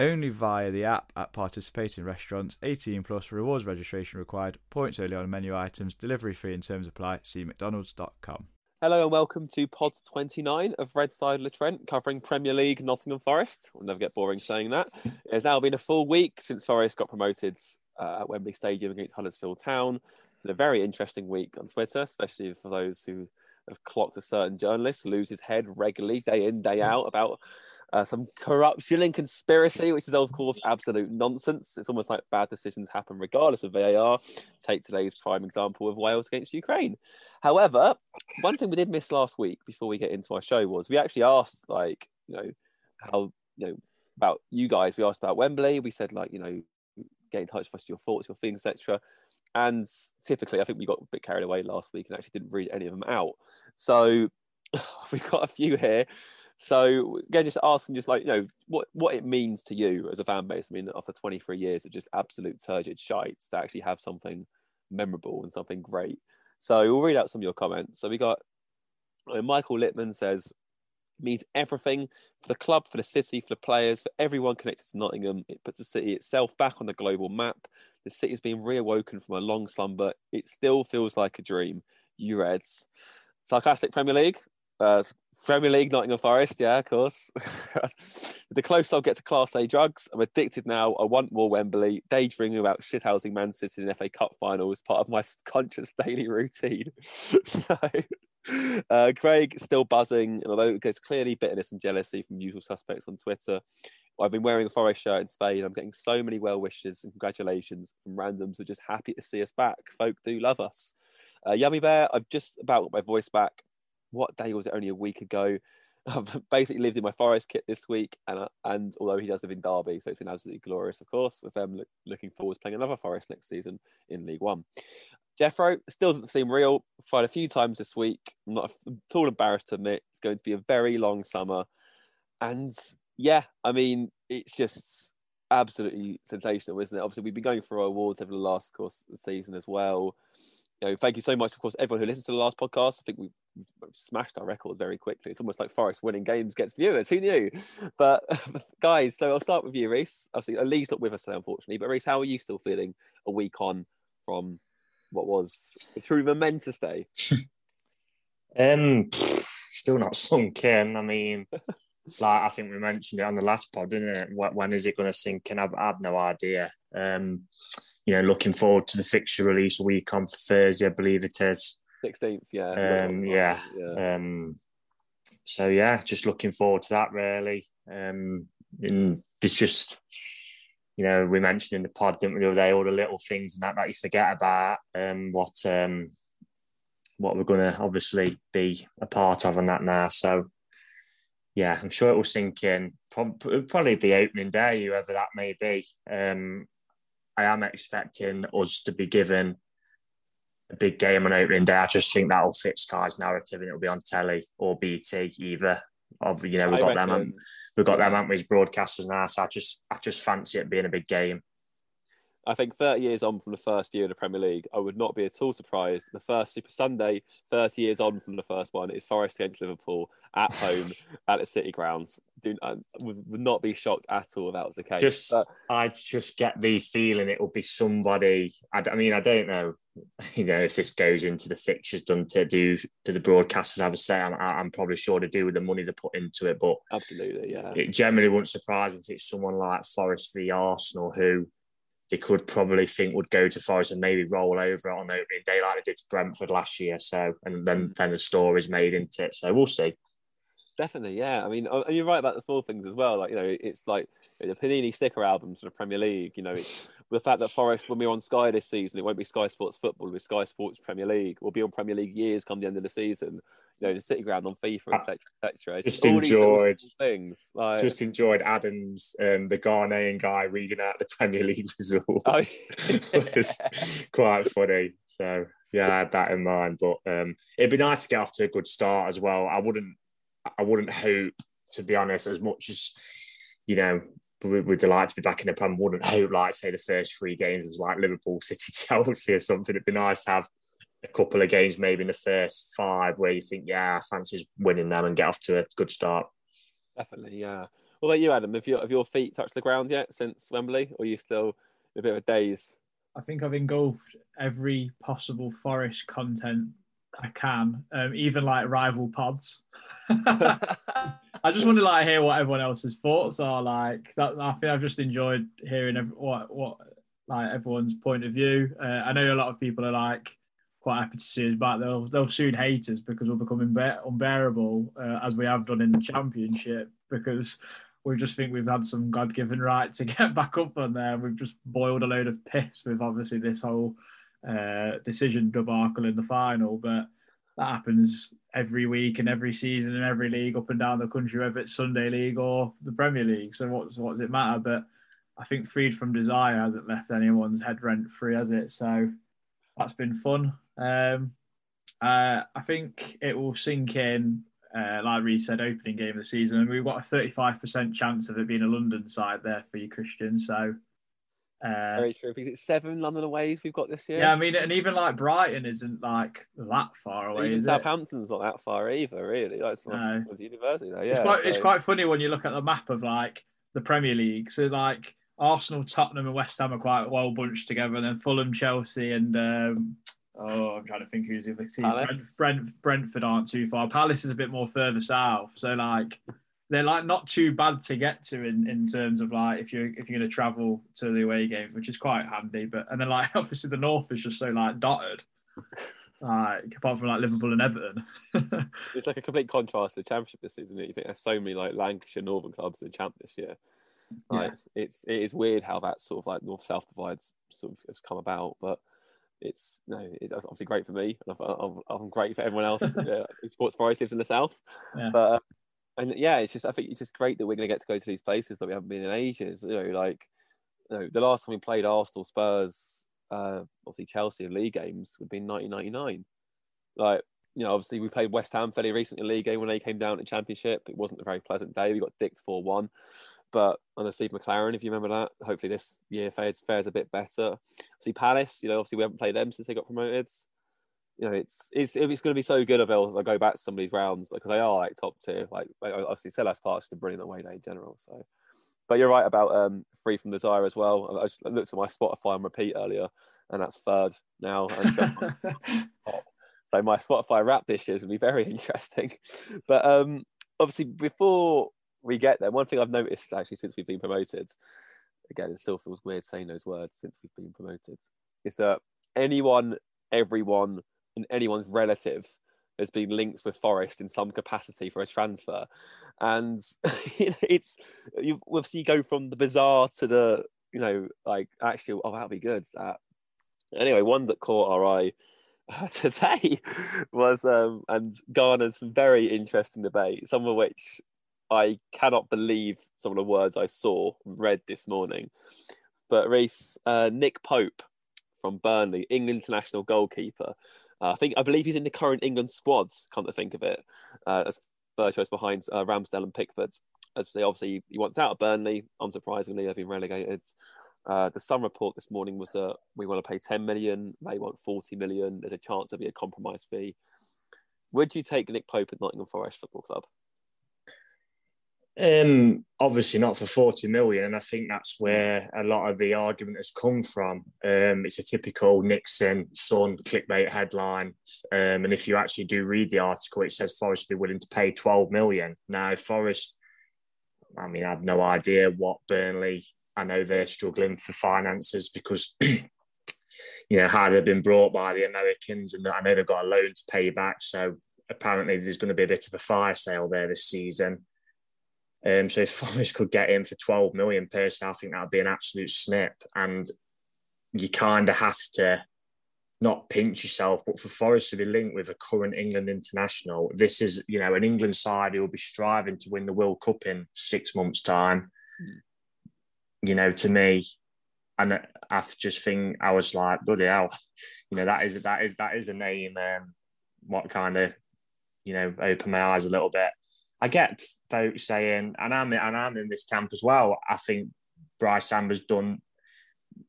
Only via the app at participating restaurants. 18 plus rewards registration required. Points only on menu items. Delivery fee in terms apply. See mcdonalds.com. Hello and welcome to Pod 29 of Red Side Le Trent, covering Premier League Nottingham Forest. We'll never get boring saying that. It has now been a full week since Forest got promoted uh, at Wembley Stadium against Huddersfield Town. It's been a very interesting week on Twitter, especially for those who have clocked a certain journalist lose his head regularly, day in, day out, about uh, some corruption and conspiracy, which is, of course, absolute nonsense. It's almost like bad decisions happen regardless of VAR. Take today's prime example of Wales against Ukraine. However, one thing we did miss last week before we get into our show was we actually asked, like, you know, how, you know, about you guys. We asked about Wembley. We said, like, you know, get in touch with us, your thoughts, your feelings, etc. And typically, I think we got a bit carried away last week and actually didn't read any of them out. So we've got a few here. So again, just asking, just like you know, what what it means to you as a fan base. I mean, after 23 years of just absolute turgid shite, to actually have something memorable and something great. So we'll read out some of your comments. So we got uh, Michael Littman says means everything for the club, for the city, for the players, for everyone connected to Nottingham. It puts the city itself back on the global map. The city has been reawoken from a long slumber. It still feels like a dream. You Reds. Sarcastic Premier League. Uh, Premier League, Nottingham Forest, yeah, of course. the closer I'll get to Class A drugs, I'm addicted now. I want more Wembley. Daydreaming about shithousing Man City in FA Cup final as part of my conscious daily routine. so, uh, Craig still buzzing, and although there's clearly bitterness and jealousy from usual suspects on Twitter, I've been wearing a Forest shirt in Spain. I'm getting so many well wishes and congratulations from randoms who are just happy to see us back. Folk do love us. Uh, Yummy Bear, I've just about got my voice back what day was it? Only a week ago. I've basically lived in my Forest kit this week, and and although he does live in Derby, so it's been absolutely glorious, of course, with them look, looking forward to playing another Forest next season in League One. Jeffro still doesn't seem real. Tried a few times this week. I'm not at all embarrassed to admit it's going to be a very long summer, and yeah, I mean it's just absolutely sensational, isn't it? Obviously, we've been going for awards over the last course of the season as well you know, thank you so much, of course, everyone who listens to the last podcast. I think we smashed our record very quickly. It's almost like Forest winning games gets viewers. Who knew? But guys, so I'll start with you, Reese. Obviously, Lee's not with us today, unfortunately. But Reese, how are you still feeling a week on from what was a truly momentous day? um, still not sunk in. I mean, like I think we mentioned it on the last pod, didn't it? When is it going to sink in? I've, I've no idea. Um, you know, looking forward to the fixture release week on Thursday, I believe it is. 16th, yeah. Um, yeah. yeah. Um, so, yeah, just looking forward to that, really. Um, and there's just, you know, we mentioned in the pod, didn't we, the day, all the little things and that that you forget about um, what um, what we're going to obviously be a part of and that now. So, yeah, I'm sure it will sink in. Probably be opening day, whoever that may be. Um, I am expecting us to be given a big game on opening day. I just think that'll fit Sky's narrative and it'll be on telly or BT either. Of you know, we've got them, we've got them, haven't we, as broadcasters now. So I just, I just fancy it being a big game. I think 30 years on from the first year of the Premier League, I would not be at all surprised. The first Super Sunday, 30 years on from the first one, is Forest against Liverpool at home at the City grounds. Do, I would, not be shocked at all if that was the case. Just, but, I just get the feeling it will be somebody. I, I, mean, I don't know, you know, if this goes into the fixtures done to do to the broadcasters have a say. I'm, I'm probably sure to do with the money they put into it, but absolutely, yeah. It generally wouldn't surprise me if it's someone like Forest v Arsenal who they could probably think would go to Forest and maybe roll over on opening day like they did to Brentford last year. So, and then mm. then the story is made into it. So we'll see. Definitely, yeah. I mean, and you're right about the small things as well. Like you know, it's like the Panini sticker albums for the Premier League. You know, it's the fact that Forest, when we're on Sky this season, it won't be Sky Sports Football, it'll be Sky Sports Premier League. We'll be on Premier League years come the end of the season you know, the City Ground on FIFA, etc., etc. Just enjoyed things. Like... Just enjoyed Adams, um, the Ghanaian guy, reading out the Premier League results. Oh, was quite funny. So yeah, I had that in mind. But um, it'd be nice to get off to a good start as well. I wouldn't, I wouldn't hope, to be honest, as much as you know. We're delighted to be back in the Prem. Wouldn't hope, like, say, the first three games was like Liverpool, City, Chelsea, or something. It'd be nice to have a couple of games, maybe in the first five, where you think, yeah, I fancy winning them and get off to a good start. Definitely, yeah. What about you, Adam? Have your have your feet touched the ground yet since Wembley, or are you still a bit of a daze? I think I've engulfed every possible Forest content I can, um, even like rival pods. I just want to like hear what everyone else's thoughts are. Like that, I think I've just enjoyed hearing what what like everyone's point of view. Uh, I know a lot of people are like quite happy to see us back. They'll they'll soon hate us because we'll become unbearable uh, as we have done in the championship because we just think we've had some God given right to get back up on there. We've just boiled a load of piss with obviously this whole uh, decision debacle in the final, but that happens every week and every season and every league up and down the country, whether it's Sunday League or the Premier League. So what what does it matter? But I think freed from desire hasn't left anyone's head rent free, has it? So that's been fun. Um, uh, I think it will sink in, uh, like Reed said, opening game of the season, and we've got a 35% chance of it being a London side there for you, Christian. So, uh, very true. Because it's seven London aways we've got this year. Yeah, I mean, and even like Brighton isn't like that far away. Even Southampton's it? not that far either, really. Like, it's no. university though. Yeah, it's quite, so... it's quite funny when you look at the map of like the Premier League. So like Arsenal, Tottenham, and West Ham are quite well bunched together, and then Fulham, Chelsea, and um, Oh, I'm trying to think who's the other team. Brent, Brent, Brentford aren't too far. Palace is a bit more further south, so like they're like not too bad to get to in, in terms of like if you're if you're going to travel to the away game, which is quite handy. But and then like obviously the north is just so like dotted. Like apart from like Liverpool and Everton, it's like a complete contrast to the Championship this season. You think there's so many like Lancashire Northern clubs in the Champ this year. Like yeah. it's it is weird how that sort of like north south divides sort of has come about, but it's no, it's obviously great for me. I'm, I'm great for everyone else. uh, Sports Forest lives in the south, yeah. but uh, and yeah, it's just I think it's just great that we're going to get to go to these places that we haven't been in ages. You know, like you know, the last time we played Arsenal, Spurs, uh, obviously Chelsea in league games would be 1999. Like you know, obviously we played West Ham fairly recently in league game when they came down to Championship. It wasn't a very pleasant day. We got dicked four one. But under Steve McClaren, if you remember that, hopefully this year fares, fares a bit better. See Palace, you know, obviously we haven't played them since they got promoted. You know, it's it's it's going to be so good if I go back to some of these rounds because they are like top tier. Like obviously Selhurst Park's a brilliant away day in general. So, but you're right about um, Freed from Desire as well. I, just looked at my Spotify and repeat earlier, and that's third now. so my Spotify Wrapped this year is going to be very interesting. But um, obviously before we get there. One thing I've noticed actually since we've been promoted, again, it still feels weird saying those words since we've been promoted, is that anyone, everyone, and anyone's relative has been linked with Forest in some capacity for a transfer, and it's you obviously go from the bizarre to the you know like actually oh that'd be good that anyway one that caught our eye today was um, and garnered some very interesting debate, some of which I cannot believe some of the words I saw read this morning. But Reese, uh, Nick Pope from Burnley, England international goalkeeper. Uh, I think I believe he's in the current England squads. Come to think of it, uh, as third choice behind uh, Ramsdale and Pickford. As they obviously he wants out of Burnley. Unsurprisingly, they've been relegated. Uh, the Sun report this morning was that we want to pay 10 million, they want 40 million. There's a chance there'll be a compromise fee. Would you take Nick Pope at Nottingham Forest Football Club? Um, obviously not for 40 million, and I think that's where a lot of the argument has come from. Um, it's a typical Nixon Sun clickbait headline, um, and if you actually do read the article, it says Forest be willing to pay 12 million. Now, Forest, I mean, I have no idea what Burnley. I know they're struggling for finances because you know how they've been brought by the Americans, and I know they've got a loan to pay back. So apparently, there's going to be a bit of a fire sale there this season. Um, so if Forest could get in for 12 million personally, I think that would be an absolute snip. And you kind of have to not pinch yourself, but for Forest to be linked with a current England international, this is, you know, an England side who will be striving to win the World Cup in six months' time. Mm. You know, to me, and I just think I was like, bloody hell, you know, that is that is that is a name. Um, what kind of, you know, opened my eyes a little bit. I get folks saying, and I'm and I'm in this camp as well. I think Brice Samba's done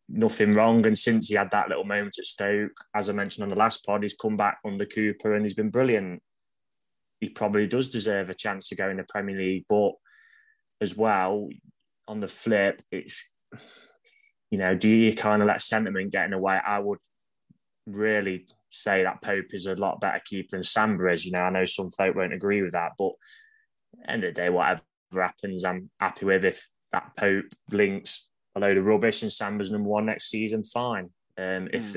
nothing wrong, and since he had that little moment at Stoke, as I mentioned on the last pod, he's come back under Cooper and he's been brilliant. He probably does deserve a chance to go in the Premier League, but as well, on the flip, it's you know, do you kind of let sentiment get in the way? I would really say that Pope is a lot better keeper than Samba is. You know, I know some folk won't agree with that, but end of the day, whatever happens, I'm happy with. If that Pope links a load of rubbish and Samba's number one next season, fine. Um. If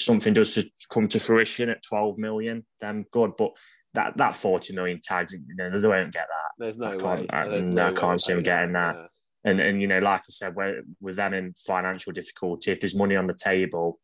something does come to fruition at 12 million, then good. But that that 40 million tags, you know, they won't get that. There's no I way. I, no I can't see them getting that. Yeah. And and you know, like I said, with them in financial difficulty, if there's money on the table,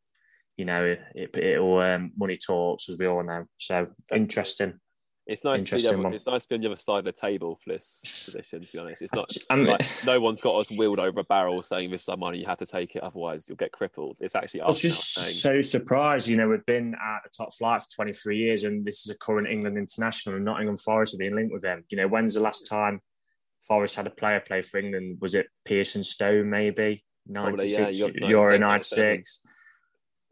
you know, it, it will um, money talks, as we all know. So interesting. It's nice. To be other, it's nice to be on the other side of the table for this position. To be honest, it's not like no one's got us wheeled over a barrel saying this is some money you have to take it, otherwise you'll get crippled. It's actually. I was just so surprised. You know, we've been at the top flight for 23 years, and this is a current England international, and Nottingham Forest are being linked with them. You know, when's the last time Forest had a player play for England? Was it Pearson Stone? Maybe 96 yeah, Euro 96.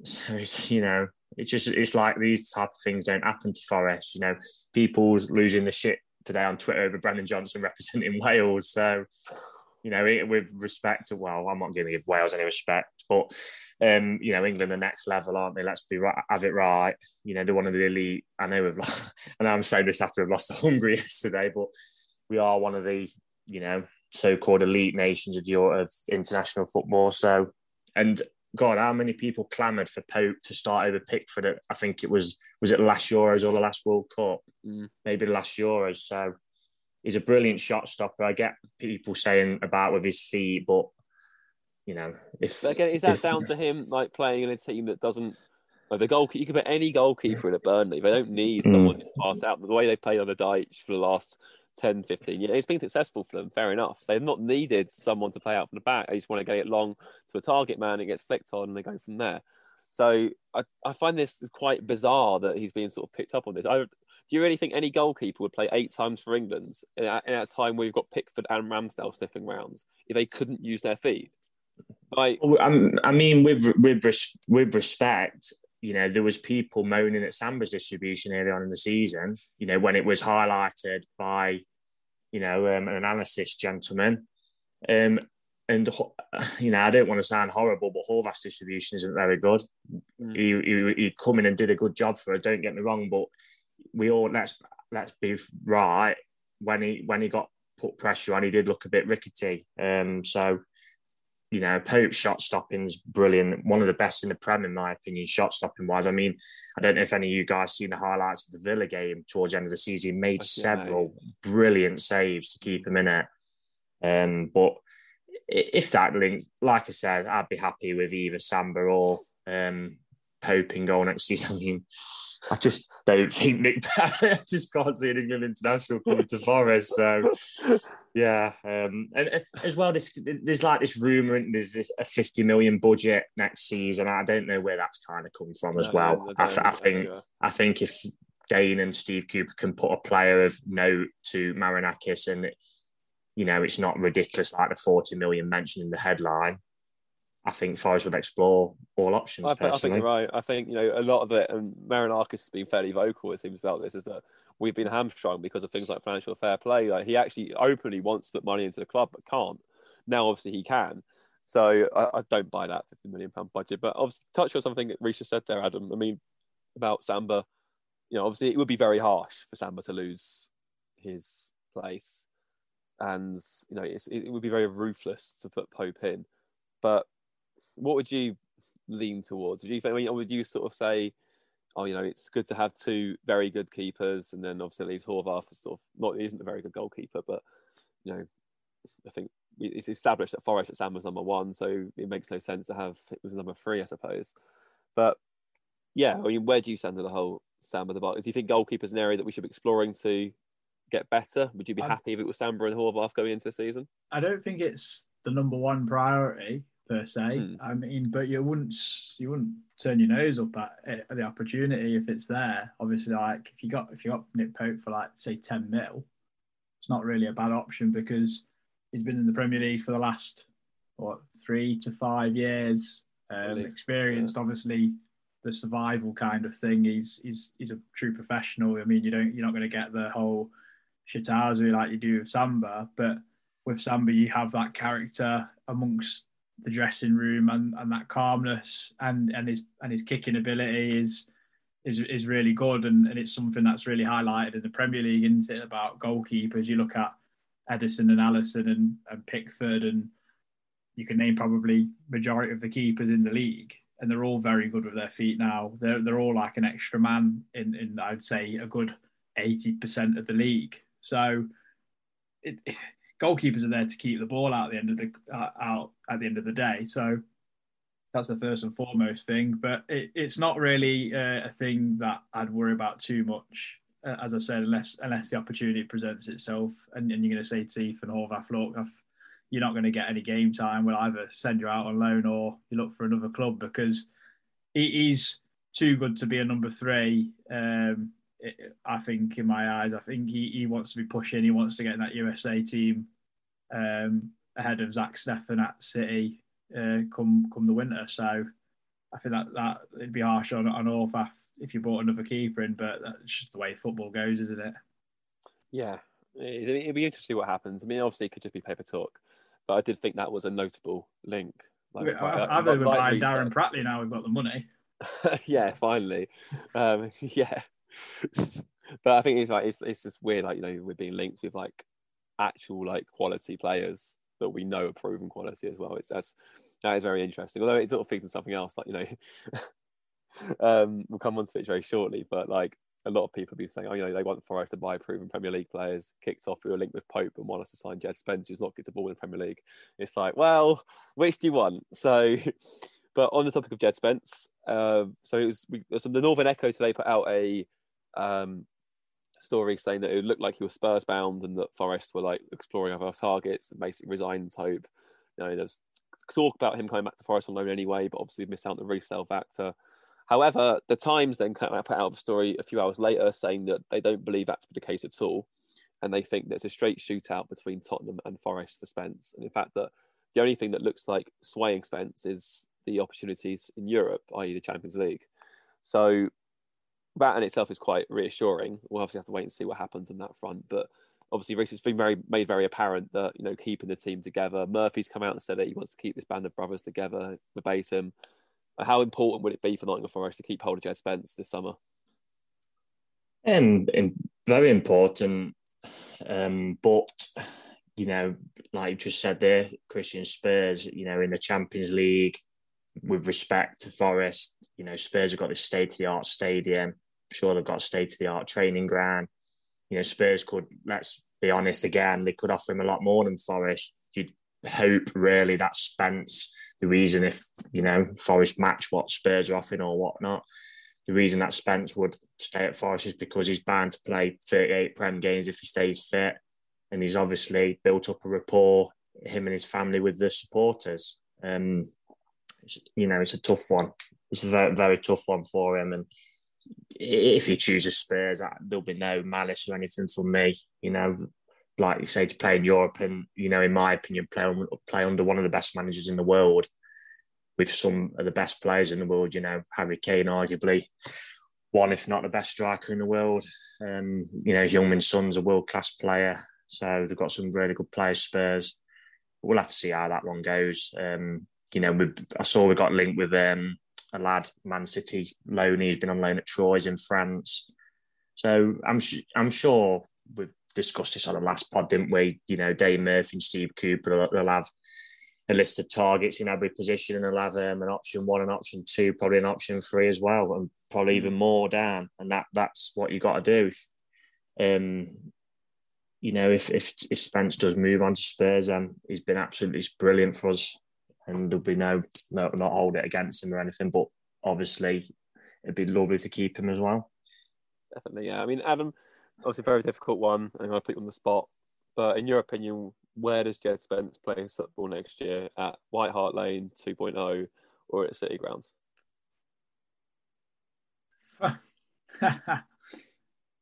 So it's you know it's just it's like these type of things don't happen to Forest. You know, people's losing the shit today on Twitter over Brennan Johnson representing Wales. So, you know, with respect to well, I'm not going to give Wales any respect, but um, you know, England the next level, aren't they? Let's be right, have it right. You know, they're one of the elite. I know we've lost, and I'm saying this after we've lost to Hungary yesterday, but we are one of the you know so-called elite nations of your of international football. So, and God, how many people clamoured for Pope to start over Pickford? At, I think it was was it last Euros or the last World Cup, mm. maybe the last Euros. So he's a brilliant shot stopper. I get people saying about with his feet, but you know, if but again, is that if, down to him like playing in a team that doesn't? Like the goalkeeper, you can put any goalkeeper in a Burnley. They don't need mm. someone mm. to pass out. The way they played on the Dyche for the last 10, 15 years. It's been successful for them, fair enough. They've not needed someone to play out from the back. They just want to get it long to a target man, it gets flicked on, and they go from there. So I, I find this quite bizarre that he's being sort of picked up on this. I, do you really think any goalkeeper would play eight times for England in a, in a time where you've got Pickford and Ramsdale sniffing rounds if they couldn't use their feet? Like, I mean, with with with respect, you know, there was people moaning at Samba's distribution early on in the season, you know, when it was highlighted by, you know, um, an analysis gentleman. Um, and, you know, I don't want to sound horrible, but Horvath's distribution isn't very good. Mm. He, he, he come in and did a good job for us, don't get me wrong, but we all, let's, let's be right, when he, when he got put pressure on, he did look a bit rickety. Um, so, you know, Pope's shot stopping's brilliant. One of the best in the Prem, in my opinion, shot stopping wise. I mean, I don't know if any of you guys seen the highlights of the Villa game towards the end of the season. He made several brilliant saves to keep him in it. Um, but if that link, like I said, I'd be happy with either Samba or um, Pope in goal next season. I mean, I just don't think Nick I just can't see an England international coming to Forest. So yeah, um, and, and, as well, this there's like this rumor and there's this a 50 million budget next season. I don't know where that's kind of come from as no, well. I, I, think I think if Dane and Steve Cooper can put a player of note to Marinakis and you know it's not ridiculous like the 40 million mentioned in the headline I think Forest would explore all options. I, think, I think you're right. I think you know a lot of it, and Marinakis has been fairly vocal. It seems about this is that we've been hamstrung because of things like financial fair play. Like he actually openly wants to put money into the club, but can't. Now, obviously, he can. So I, I don't buy that 50 million pound budget. But obviously, touch on something that Risha said there, Adam. I mean, about Samba. You know, obviously, it would be very harsh for Samba to lose his place, and you know, it would be very ruthless to put Pope in. But what would you lean towards? Would you think, I or would you sort of say, oh, you know, it's good to have two very good keepers, and then obviously leaves Horvath as sort of not isn't a very good goalkeeper, but you know, I think it's established that Forest at Sam was number one, so it makes no sense to have it was number three, I suppose. But yeah, I mean, where do you stand on the whole Sam Samba the Do you think goalkeeper's an area that we should be exploring to get better? Would you be happy if it was Samba and Horvath going into the season? I don't think it's the number one priority per se. Hmm. I mean, but you wouldn't you wouldn't turn your nose up at, at, the opportunity if it's there. Obviously, like if you got if you got Nick Pope for like say ten mil, it's not really a bad option because he's been in the Premier League for the last what three to five years. Um, experienced, yeah. obviously, the survival kind of thing. He's he's he's a true professional. I mean, you don't you're not going to get the whole shitazu like you do with Samba, but with Samba, you have that character amongst the dressing room and, and that calmness and, and his and his kicking ability is is is really good and, and it's something that's really highlighted in the Premier League, isn't it? About goalkeepers. You look at Ederson and Alisson and, and Pickford and you can name probably majority of the keepers in the league and they're all very good with their feet now. They're they're all like an extra man in, in I'd say a good 80% of the league. So it, goalkeepers are there to keep the ball out at the end of the uh, out at the end of the day. So that's the first and foremost thing. But it, it's not really uh, a thing that I'd worry about too much. Uh, as I said, unless unless the opportunity presents itself, and, and you're going to say to Ethan Horvath, look, I've, you're not going to get any game time. We'll either send you out on loan or you look for another club because he, he's too good to be a number three. Um, I think in my eyes, I think he, he wants to be pushing. He wants to get in that USA team um, ahead of Zach Steffen at City uh, come come the winter. So I think that that it'd be harsh on on Horvath if you brought another keeper in, but that's just the way football goes, isn't it? Yeah, it'd be interesting to see what happens. I mean, obviously, it could just be paper talk, but I did think that was a notable link. Like, I, have like, like buying Darren Pratley now. We've got the money. yeah, finally. Um, yeah, but I think it's like it's it's just weird. Like you know, we're being linked with like actual like quality players that we know are proven quality as well. It's that's that is very interesting. Although it sort of feeds in something else, like you know, um, we'll come on to it very shortly. But like a lot of people be saying, oh, you know, they want Forest to buy proven Premier League players. Kicked off through a link with Pope and want us to sign Jed Spence, who's not good to ball in the Premier League. It's like, well, which do you want? So, but on the topic of Jed Spence, uh, so it was we, so the Northern Echo today put out a um, story saying that it looked like he was Spurs bound and that Forest were like exploring other targets and basically resigns hope. You know, there's talk about him coming back to Forest on loan anyway, but obviously we missed out the resale factor. However, the Times then put out a story a few hours later saying that they don't believe that to be the case at all. And they think there's a straight shootout between Tottenham and Forest for Spence. And in fact, that the only thing that looks like swaying Spence is the opportunities in Europe, i.e., the Champions League. So that in itself is quite reassuring. We'll obviously have to wait and see what happens on that front. But obviously, Reece has been very made very apparent that you know keeping the team together. Murphy's come out and said that he wants to keep this band of brothers together verbatim. How important would it be for Nottingham Forest to keep hold of Jed Spence this summer? And, and very important, um, but you know, like you just said there, Christian Spurs, you know, in the Champions League, with respect to Forest, you know, Spurs have got this state of the art stadium sure they've got state of the art training ground. You know, Spurs could, let's be honest again, they could offer him a lot more than Forest. You'd hope really that Spence, the reason if, you know, Forest match what Spurs are offering or whatnot, the reason that Spence would stay at Forest is because he's bound to play 38 Prem games if he stays fit. And he's obviously built up a rapport, him and his family, with the supporters. Um, you know, it's a tough one. It's a very, very tough one for him. And if he chooses Spurs, there'll be no malice or anything from me. You know, like you say, to play in Europe and you know, in my opinion, play play under one of the best managers in the world. with some of the best players in the world. You know, Harry Kane, arguably one, if not the best striker in the world. Um, you know, Heung-min Son's a world class player, so they've got some really good players. Spurs. We'll have to see how that one goes. Um, you know, we, I saw we got linked with um, a lad, Man City loan. He's been on loan at Troyes in France. So I'm I'm sure we've discussed this on the last pod, didn't we? You know, Dane Murphy and Steve Cooper, they'll have a list of targets in every position, and they'll have um, an option one, an option two, probably an option three as well, and probably even more down. And that that's what you got to do. Um, you know, if, if if Spence does move on to Spurs, then he's been absolutely brilliant for us, and there'll be no, no not hold it against him or anything. But obviously, it'd be lovely to keep him as well. Definitely, yeah. I mean, Adam, obviously, very difficult one. I'm going to put you on the spot. But in your opinion, where does Jed Spence play his football next year? At White Hart Lane 2.0 or at City Grounds?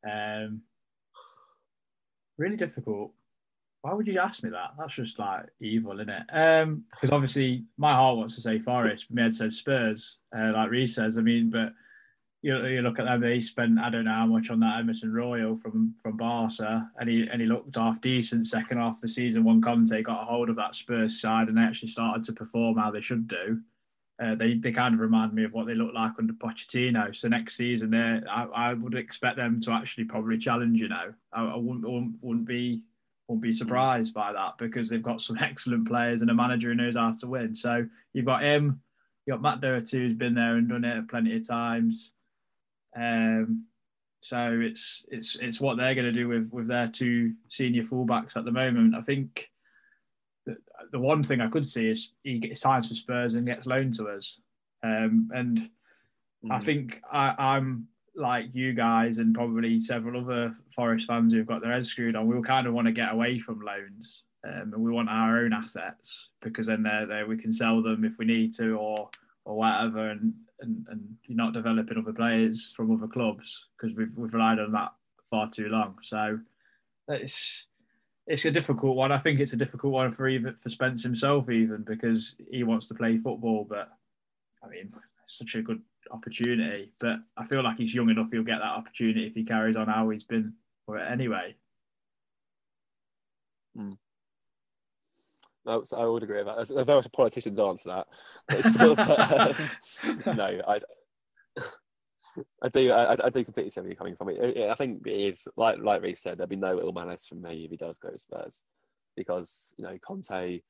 um, really difficult. Why would you ask me that? That's just like evil, isn't it? Um, because obviously my heart wants to say Forest, my head says Spurs, uh, like Reese says. I mean, but you, you look at them, they spent I don't know how much on that Emerson Royal from from Barca, and he and he looked half decent second half of the season. When Conte got a hold of that Spurs side and they actually started to perform how they should do. Uh, they they kind of remind me of what they looked like under Pochettino. So next season, they I, I would expect them to actually probably challenge. You know, I, I wouldn't, wouldn't, wouldn't be wouldn't be surprised by that because they've got some excellent players and a manager who knows how to win. So you've got him, you've got Matt Doherty who's been there and done it plenty of times. Um, so it's it's it's what they're going to do with with their two senior fullbacks at the moment. I think the the one thing I could see is he gets signs for Spurs and gets loaned to us. Um, and mm. I think I, am like you guys and probably several other Forest fans who've got their heads screwed on. We will kind of want to get away from loans um, and we want our own assets because then they're there we can sell them if we need to or or whatever. And and, and you're not developing other players from other clubs because we've we've relied on that far too long. So it's it's a difficult one. I think it's a difficult one for even for Spence himself, even because he wants to play football. But I mean, such a good opportunity. But I feel like he's young enough; he'll get that opportunity if he carries on how he's been for it anyway. Mm. No, I would agree with that. There's very much a politician's answer that. Sort of, um, no, I, I do, I, I do completely see where you're coming from. It, I think it is like like Reece said. There'll be no ill manners from me if he does go to Spurs, because you know Conte, you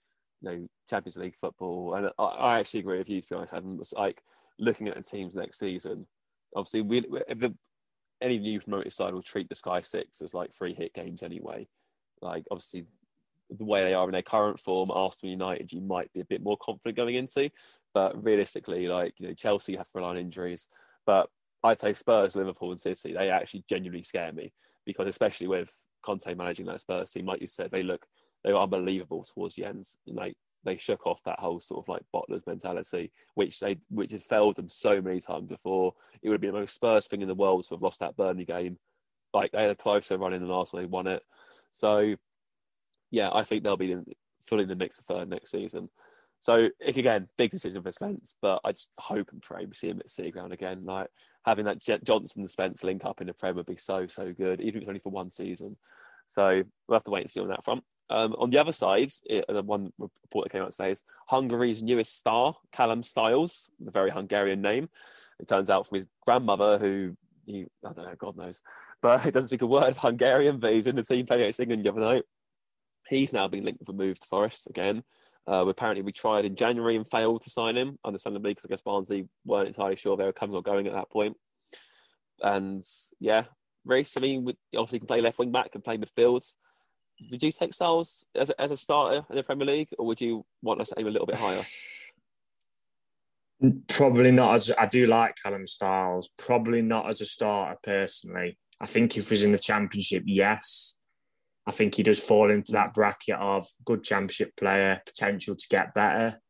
know Champions League football, and I, I actually agree with you. To be honest, Adam, like looking at the teams next season. Obviously, we the, any new promoted side will treat the Sky Six as like free hit games anyway. Like obviously, the way they are in their current form, Arsenal United, you might be a bit more confident going into. But realistically, like you know, Chelsea have to rely on injuries. But I'd say Spurs, Liverpool, and City, they actually genuinely scare me because, especially with Conte managing that Spurs team, like you said, they look they were unbelievable towards the ends. Like they shook off that whole sort of like bottlers mentality, which they which has failed them so many times before. It would be the most Spurs thing in the world to have lost that Burnley game. Like they had a closer run in than Arsenal, they won it. So yeah, I think they'll be in, fully in the mix for third next season. So if again, big decision for Spence, but I just hope and pray we see him at City Ground again. Like having that Johnson Spence link up in the Prem would be so so good, even if it's only for one season. So we'll have to wait and see on that front. Um, on the other side, it, the one report that came out today is Hungary's newest star, Callum Styles, the very Hungarian name. It turns out from his grandmother, who he, I don't know, God knows, but he doesn't speak a word of Hungarian, but he's in the team playing against England the other night. He's now been linked with a move to Forest again. Uh, apparently, we tried in January and failed to sign him, understandably, because I guess Barnsley weren't entirely sure they were coming or going at that point. And yeah, Reece, I mean, obviously can play left wing back, can play midfields. Would you take Styles as a, as a starter in the Premier League, or would you want us to aim a little bit higher? Probably not as I do like Callum Styles. Probably not as a starter personally. I think if he's in the Championship, yes. I think he does fall into that bracket of good championship player, potential to get better.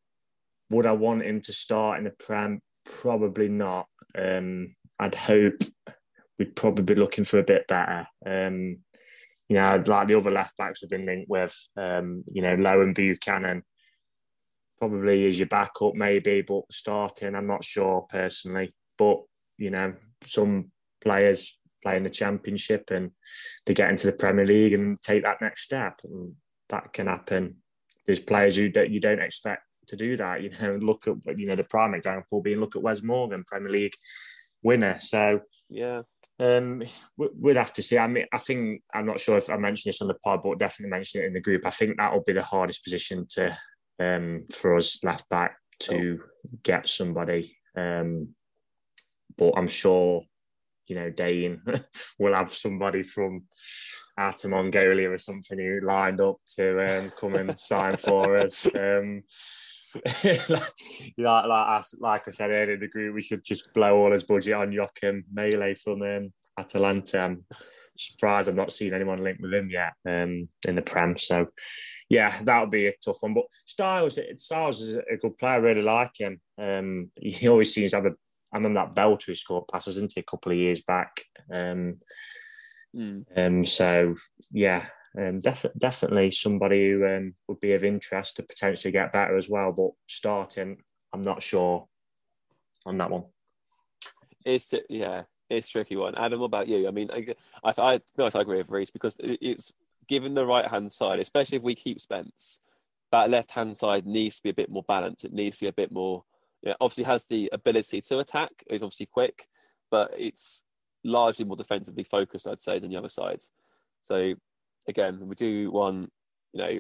Would I want him to start in the Prem? Probably not. Um, I'd hope we'd probably be looking for a bit better. Um, you know, like the other left backs have been linked with, um, you know, Lowe and Buchanan. probably is your backup, maybe, but starting, I'm not sure personally. But you know, some players play in the Championship and they get into the Premier League and take that next step, and that can happen. There's players who you don't expect to do that. You know, look at you know the prime example being look at Wes Morgan, Premier League winner. So yeah, um, we'd have to see. I mean, I think I'm not sure if I mentioned this on the pod, but definitely mentioned it in the group. I think that will be the hardest position to um, for us left back to oh. get somebody. Um, but I'm sure, you know, Dane will have somebody from out of Mongolia or something who lined up to um, come and sign for us. Um, like, like, like, like I said earlier in the group, we should just blow all his budget on Joachim Mæhle from um, Atalanta. I'm surprised I've not seen anyone linked with him yet um, in the Prem. So, yeah, that would be a tough one. But Styles, Styles is a good player. I really like him. Um, he always seems to have a. I remember that Belter who scored passes into a couple of years back. Um, mm. um, so yeah, um, def- definitely somebody who um, would be of interest to potentially get better as well. But starting, I'm not sure on that one. It's yeah, it's tricky one. Adam, what about you? I mean, I, I, I, I agree with Reese because it's given the right hand side, especially if we keep Spence, that left hand side needs to be a bit more balanced. It needs to be a bit more. You know, obviously has the ability to attack. He's obviously quick, but it's largely more defensively focused, I'd say, than the other sides. So again, we do want, you know,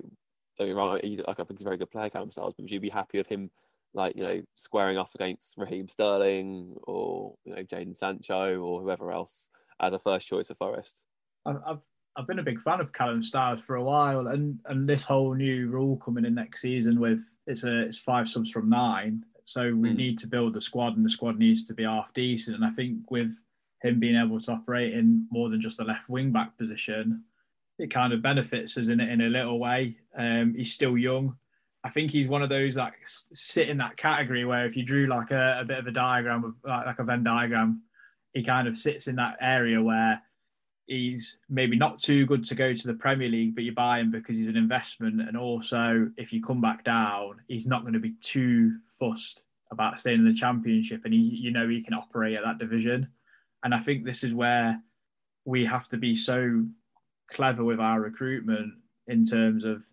don't get wrong, like, I think he's a very good player, Callum Styles, but would you be happy with him, like, you know, squaring off against Raheem Sterling or, you know, Jadon Sancho or whoever else as a first choice for Forest? I've, I've been a big fan of Callum Styles for a while, and and this whole new rule coming in next season with it's a it's five subs from nine, so we mm. need to build the squad, and the squad needs to be half decent. And I think with him being able to operate in more than just a left wing back position, it kind of benefits us in in a little way. Um, he's still young. I think he's one of those that sit in that category where if you drew like a, a bit of a diagram of like, like a Venn diagram, he kind of sits in that area where he's maybe not too good to go to the Premier League, but you buy him because he's an investment. And also, if you come back down, he's not going to be too fussed about staying in the Championship, and he, you know, he can operate at that division. And I think this is where we have to be so clever with our recruitment in terms of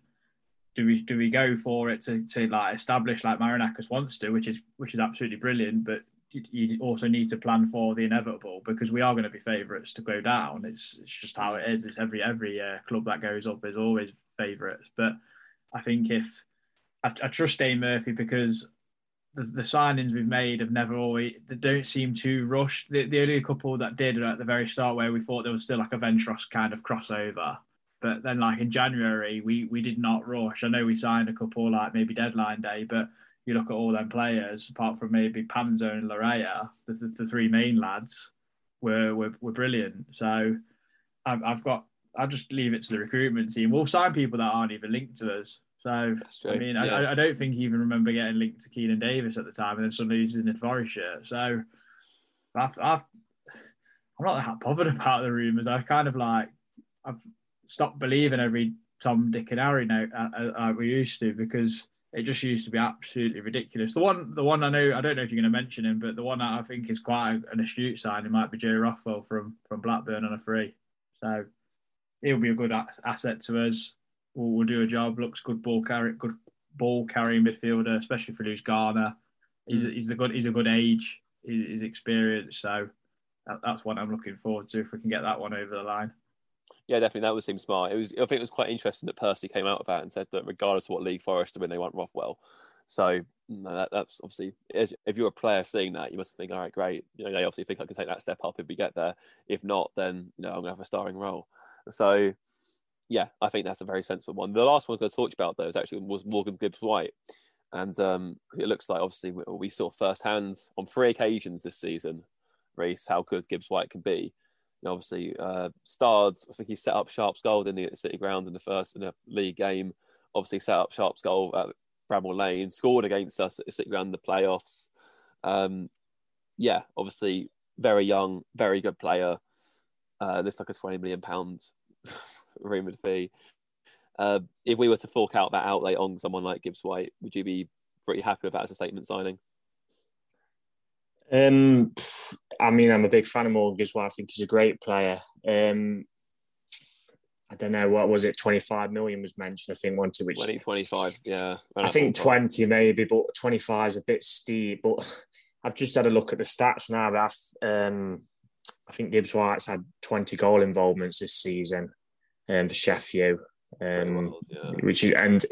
do we do we go for it to, to like establish like Marinakis wants to, which is which is absolutely brilliant, but you, also need to plan for the inevitable because we are going to be favourites to go down. It's it's just how it is. It's every every uh, club that goes up is always favourites. But I think if I, I trust Dane Murphy because the, the, signings we've made have never always they don't seem too rushed. The, the only couple that did at the very start where we thought there was still like a Ventros kind of crossover. But then like in January we we did not rush. I know we signed a couple like maybe deadline day, but you look at all them players, apart from maybe Panzo and Laryea, the, the, the three main lads were, were were brilliant. So I've, I've got I'll just leave it to the recruitment team. We'll sign people that aren't even linked to us. So I mean, yeah. I, I, don't think he even remember getting linked to Keinan Davis at the time, and then suddenly he's in the Forest shirt. So I've, I've, I'm not that bothered about the rumours. I've kind of like I've stopped believing every Tom, Dick, and Harry now uh, uh, we used to because it just used to be absolutely ridiculous. The one, the one I know, I don't know if you're going to mention him, but the one that I think is quite an astute sign, it might be Joe Rothwell from from Blackburn on a free. So he'll be a good asset to us will, will do a job. Looks good ball carry, good ball carrying midfielder, especially for Lewis Garner. He's mm. he's a good he's a good age. He's experienced, so that, that's what I'm looking forward to if we can get that one over the line. Yeah, definitely. That would seem smart. It was. I think it was quite interesting that Percy came out of that and said that regardless of what league Forest are in, they want Rothwell. So no, that, that's obviously if you're a player seeing that, you must think, all right, great. You know, they obviously think I can take that step up if we get there. If not, then you know I'm gonna have a starring role. So yeah, I think that's a very sensible one. The last one I was going to talk about though is actually was Morgan Gibbs White, and um, it looks like obviously we, we saw firsthand on three occasions this season, race how good Gibbs White can be. And obviously, uh, starred. I think he set up Sharp's goal in the City Ground in the first in a league game. Obviously, set up Sharp's goal at Bramall Lane, scored against us at the City Ground in the playoffs. Um, yeah, obviously, very young, very good player. Uh, looks like a twenty million pounds rumoured fee. Uh, if we were to fork out that outlay on someone like Gibbs White, would you be pretty happy with that as a statement signing? Um, I mean, I'm a big fan of Morgan as well. I think he's a great player. Um, I don't know what was it. 25 million was mentioned. I think one to which 20, 25. Yeah, I think 20 maybe, but 25 is a bit steep. But I've just had a look at the stats now. But um, I think Gibbs White's had 20 goal involvements this season um, for Sheffield. Um, yeah. which is, and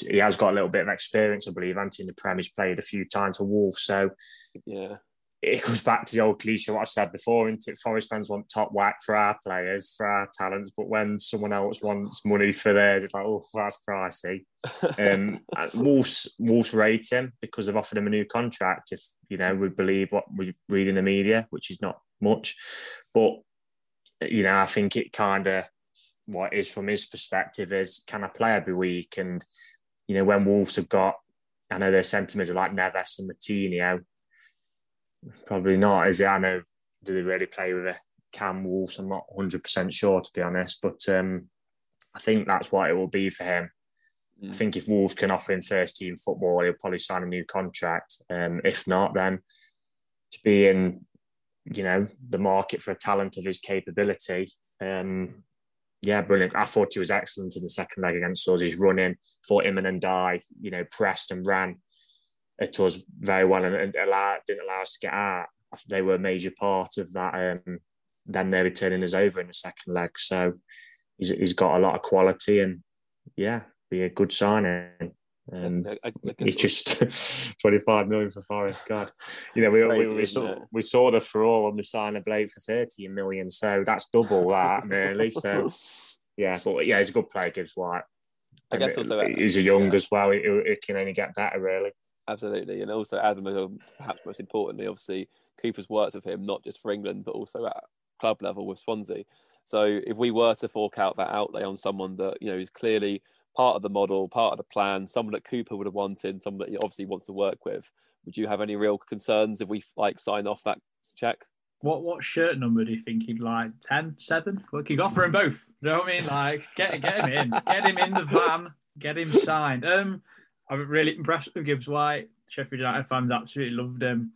he has got a little bit of experience, I believe. Anti in the Prem, he's played a few times for Wolves, so yeah, it goes back to the old cliche what I said before. Into Forest fans want top whack for our players, for our talents, but when someone else wants money for theirs, it's like, oh, that's pricey. um, Wolves, Wolves rate him because they've offered him a new contract. If you know we believe what we read in the media, which is not much, but you know I think it kind of what is from his perspective is can I play every week? And you know when Wolves have got, I know their sentiments are like Neves and Moutinho Probably not, is it? I know, do they really play with a Cam Wolves? I'm not 100% sure, to be honest. But um, I think that's what it will be for him. Mm. I think if Wolves can offer him first team football, he'll probably sign a new contract. Um, if not, then to be in, you know, the market for a talent of his capability, um, yeah, brilliant. I thought he was excellent in the second leg against us. He's running, fought him and then die, you know, pressed and ran it was very well and, and didn't allow us to get out. They were a major part of that. Um, then they returning us over in the second leg. So he's, he's got a lot of quality and yeah, be a good signing. Um, it's just 25 million for Forest. God, you know, we, crazy, we, we, saw, we saw the furore when we signed a Blake for 30 million. So that's double that, really. So, yeah, but yeah, he's a good player, Gibbs White. I guess also he's a young yeah. as well. It, it, can only get better, really. Absolutely, and also Adam, perhaps most importantly, obviously Cooper's worked with him not just for England but also at club level with Swansea. So if we were to fork out that outlay on someone that you know is clearly part of the model, part of the plan, someone that Cooper would have wanted, someone that he obviously wants to work with, would you have any real concerns if we like sign off that check? What what shirt number do you think he'd like? 10, 7? Look, you offer him both. You know what I mean? Like get get him in, get him in the van, get him signed. Um, I'm really impressed with Gibbs White. Sheffield United fans absolutely loved him.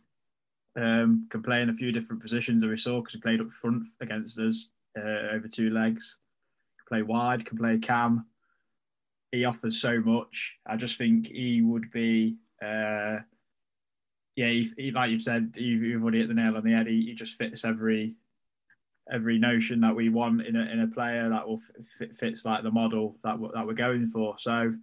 Um, can play in a few different positions that we saw because he played up front against us uh, over two legs. Can play wide, can play cam. He offers so much. I just think he would be, uh, yeah, he, he, like you've said, you've, you've already hit the nail on the head. He, he, just fits every every notion that we want in a, in a player that will fit, fits like the model that that we're going for. So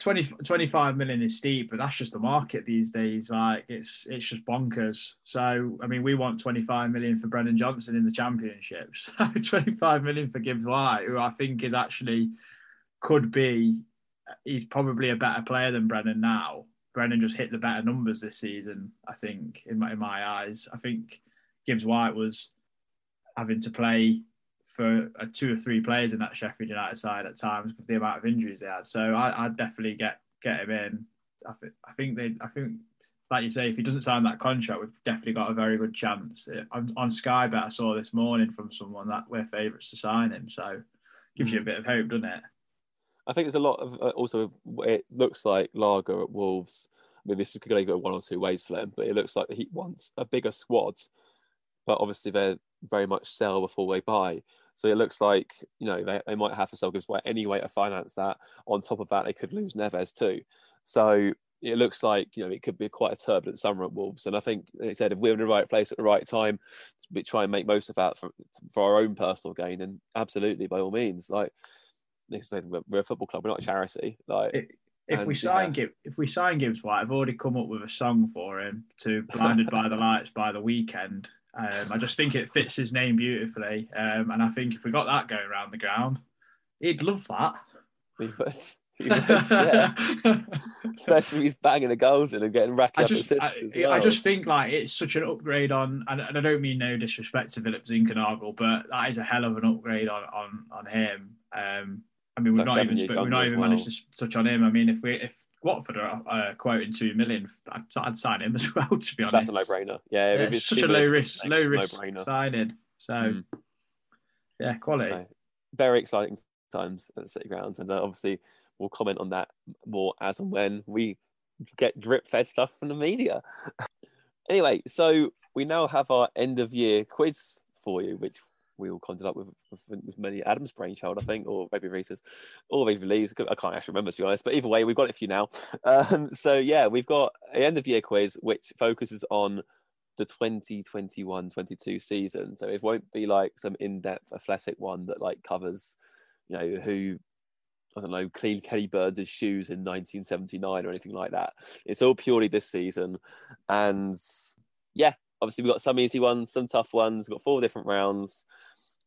20, 25 million is steep, but that's just the market these days. Like it's it's just bonkers. So I mean, we want 25 million for Brennan Johnson in the championships. 25 million for Gibbs White, who I think is actually could be he's probably a better player than Brennan now. Brennan just hit the better numbers this season, I think, in my in my eyes. I think Gibbs White was having to play for two or three players in that Sheffield United side at times with the amount of injuries they had. So I, would definitely get get him in. I, th- I think they. I think, like you say, if he doesn't sign that contract, we've definitely got a very good chance. On, on Sky Bet, I saw this morning from someone that we're favourites to sign him. So gives you a hmm. bit of hope, doesn't it? I think there's a lot of uh, also. It looks like Lage at Wolves. I mean, this is going to go one or two ways for them, but it looks like he wants a bigger squad. But obviously, they're very much sell before they buy. So it looks like you know they, they might have to sell Gibbs White anyway to finance that. On top of that, they could lose Neves too. So it looks like you know it could be quite a turbulent summer at Wolves. And I think they said if we're in the right place at the right time, we try and make most of that for, for our own personal gain. And absolutely, by all means, like we're a football club, we're not a charity. Like. if we sign Gibbs, if we sign Gibbs White, I've already come up with a song for him to "Blinded by the Lights" by the Weeknd. um, I just think it fits his name beautifully, um, and I think if we got that going around the ground, he'd love that. He was, he was, yeah. Especially he's banging the goals in and getting racked up just, I, well. I, just think like it's such an upgrade on, and, and I don't mean no disrespect to Philip Zinckernagel, but that is a hell of an upgrade on on on him. Um, I mean, we've not even we've not even well. managed to touch on him. I mean, if we if Watford are uh, quoting two million. I'd, I'd, sign him as well. To be honest, that's a no-brainer. Yeah, yeah it's such a low risk, low risk signing. So, mm. yeah, quality. Very exciting times at City Grounds, and uh, obviously we'll comment on that more as and when we get drip fed stuff from the media. anyway, so we now have our end of year quiz for you, which we all conjured up with, with, with many Adam's brainchild, I think, or maybe Reese's, or maybe Lee's. I can't actually remember to be honest, but either way, we've got for you now. Um, so yeah, we've got an end of year quiz which focuses on the 2021-22 season. So it won't be like some in-depth athletic one that like covers, you know, who I don't know, clean Kenny Burns' shoes in 1979 or anything like that. It's all purely this season. And yeah, obviously we've got some easy ones, some tough ones. We've got four different rounds.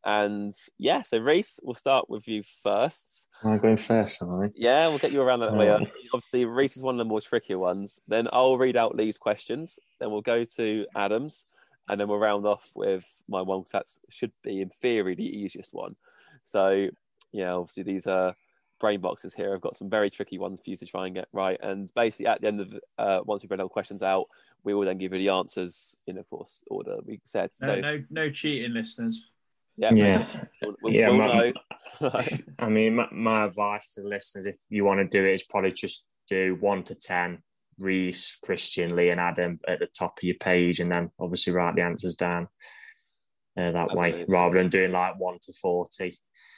And yeah, so Reese, we'll start with you first. Am I going first, am I? Yeah, we'll get you around that way. Obviously, Reese is one of the more trickier ones. Then I'll read out Lee's questions. Then we'll go to Adams. And then we'll round off with my one, because that should be, in theory, the easiest one. So, yeah, obviously, these are brain boxes here. I've got some very tricky ones for you to try and get right. And basically, at the end of uh, once we've read all the questions out, we will then give you the answers in, of course, order we said. No, so, no, no cheating, listeners. Yeah, yeah, we'll, we'll, yeah. We'll my, I mean, my, my, advice to the listeners, if you want to do it, is probably just do one to ten. Reese, Christian, Lee, and Adam at the top of your page, and then obviously write the answers down uh, that way, rather than doing like one to forty.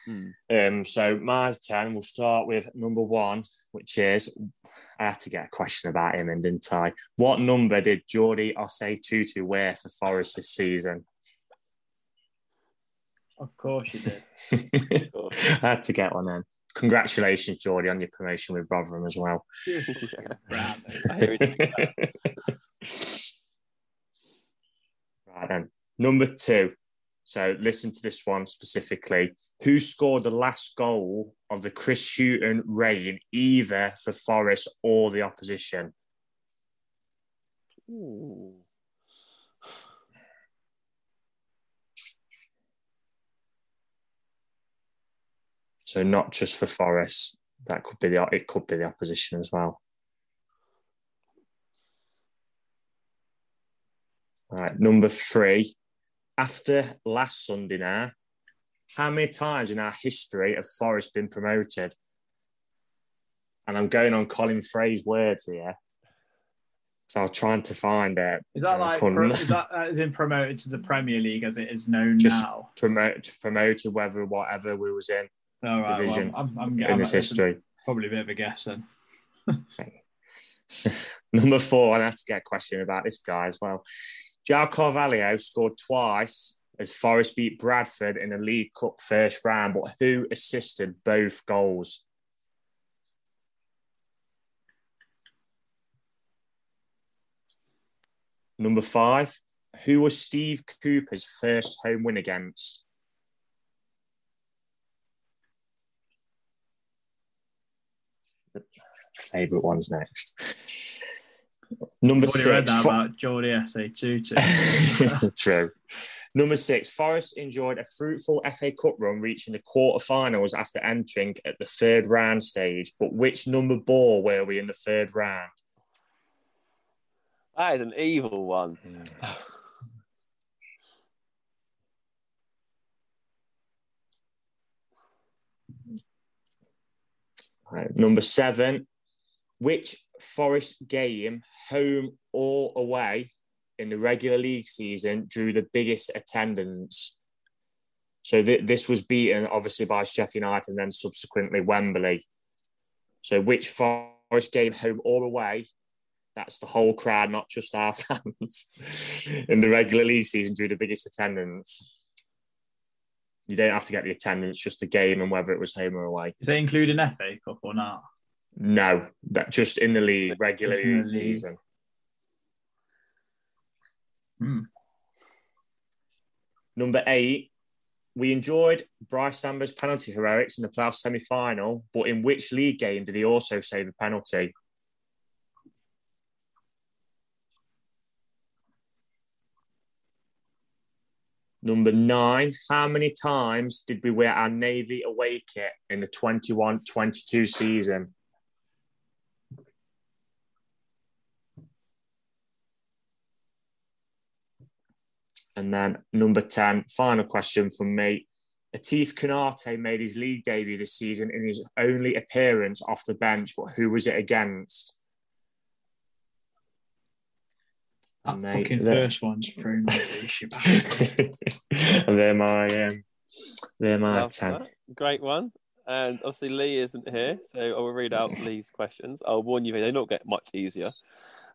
Hmm. Um, so my ten, we'll start with number one, which is I had to get a question about him, and didn't I? What number did Jordi Osei Tutu wear for Forest this season? Of course you did. I had to get one then. Congratulations, Jordi, on your promotion with Rotherham as well. right then. Number two. So listen to this one specifically. Who scored the last goal of the Chris Hughton reign, either for Forest or the opposition? Ooh. So not just for Forest, that could be the it could be the opposition as well. All right, number three. After last Sunday now, how many times in our history have Forest been promoted? And I'm going on Colin Fray's words here. So I was trying to find it. Is that uh, like pro, is that uh, as in promoted to the Premier League as it is known Just now? Promote promoted whether whatever we was in. All right, division well, I'm, I'm, in I'm, this history. Probably a bit of a guess then. Number four, I have to get a question about this guy as well. João Carvalho scored twice as Forest beat Bradford in the League Cup first round, but who assisted both goals? Number five, who was Steve Cooper's first home win against? Favourite ones next. Number six. Read that about Jordi Osei Tutu. True. Number six, Forest enjoyed a fruitful FA Cup run, reaching the quarterfinals after entering at the third round stage. But which number ball were we in the third round? That is an evil one. Right, number seven, which Forest game, home or away, in the regular league season drew the biggest attendance? So th- this was beaten obviously by Sheffield United and then subsequently Wembley. So which Forest game, home or away, that's the whole crowd, not just our fans, in the regular league season drew the biggest attendance. You don't have to get the attendance, just the game and whether it was home or away. Is that including FA Cup or not? No, that just in the league, regular league season. Hmm. Number eight, we enjoyed Brice Samba's penalty heroics in the playoff semi final, but in which league game did he also save a penalty? Number nine, how many times did we wear our Navy away kit in the 21 22 season? And then number 10, final question from me. Ateef Konaté made his league debut this season in his only appearance off the bench, but who was it against? That Mate, fucking first one's thrown And they're my um, they're my Love ten. Great one. And obviously Lee isn't here, so I will read out Lee's questions. I'll warn you, they don't get much easier.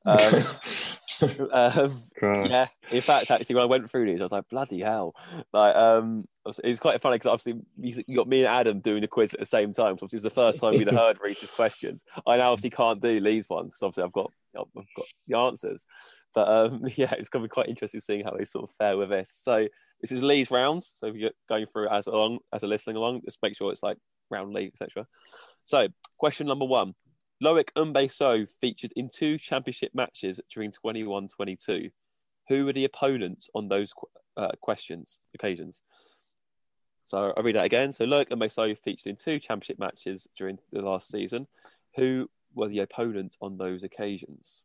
Um, um, yeah, in fact, actually, when I went through these, I was like, bloody hell! Like, um, it's quite funny because obviously you got me and Adam doing the quiz at the same time. So obviously, it's the first time we'd heard Reese's questions. I now obviously can't do Lee's ones because obviously I've got I've got the answers. But um, yeah, it's going to be quite interesting seeing how they sort of fare with this. So this is Lee's rounds. So if you're going through as along as a listening along, just make sure it's like round Lee, etc. So question number one: Loïc Mbe Soh featured in two championship matches during 21-22. Who were the opponents on those uh, questions occasions? So I'll read that again. So Loïc Mbe Soh featured in two championship matches during the last season. Who were the opponents on those occasions?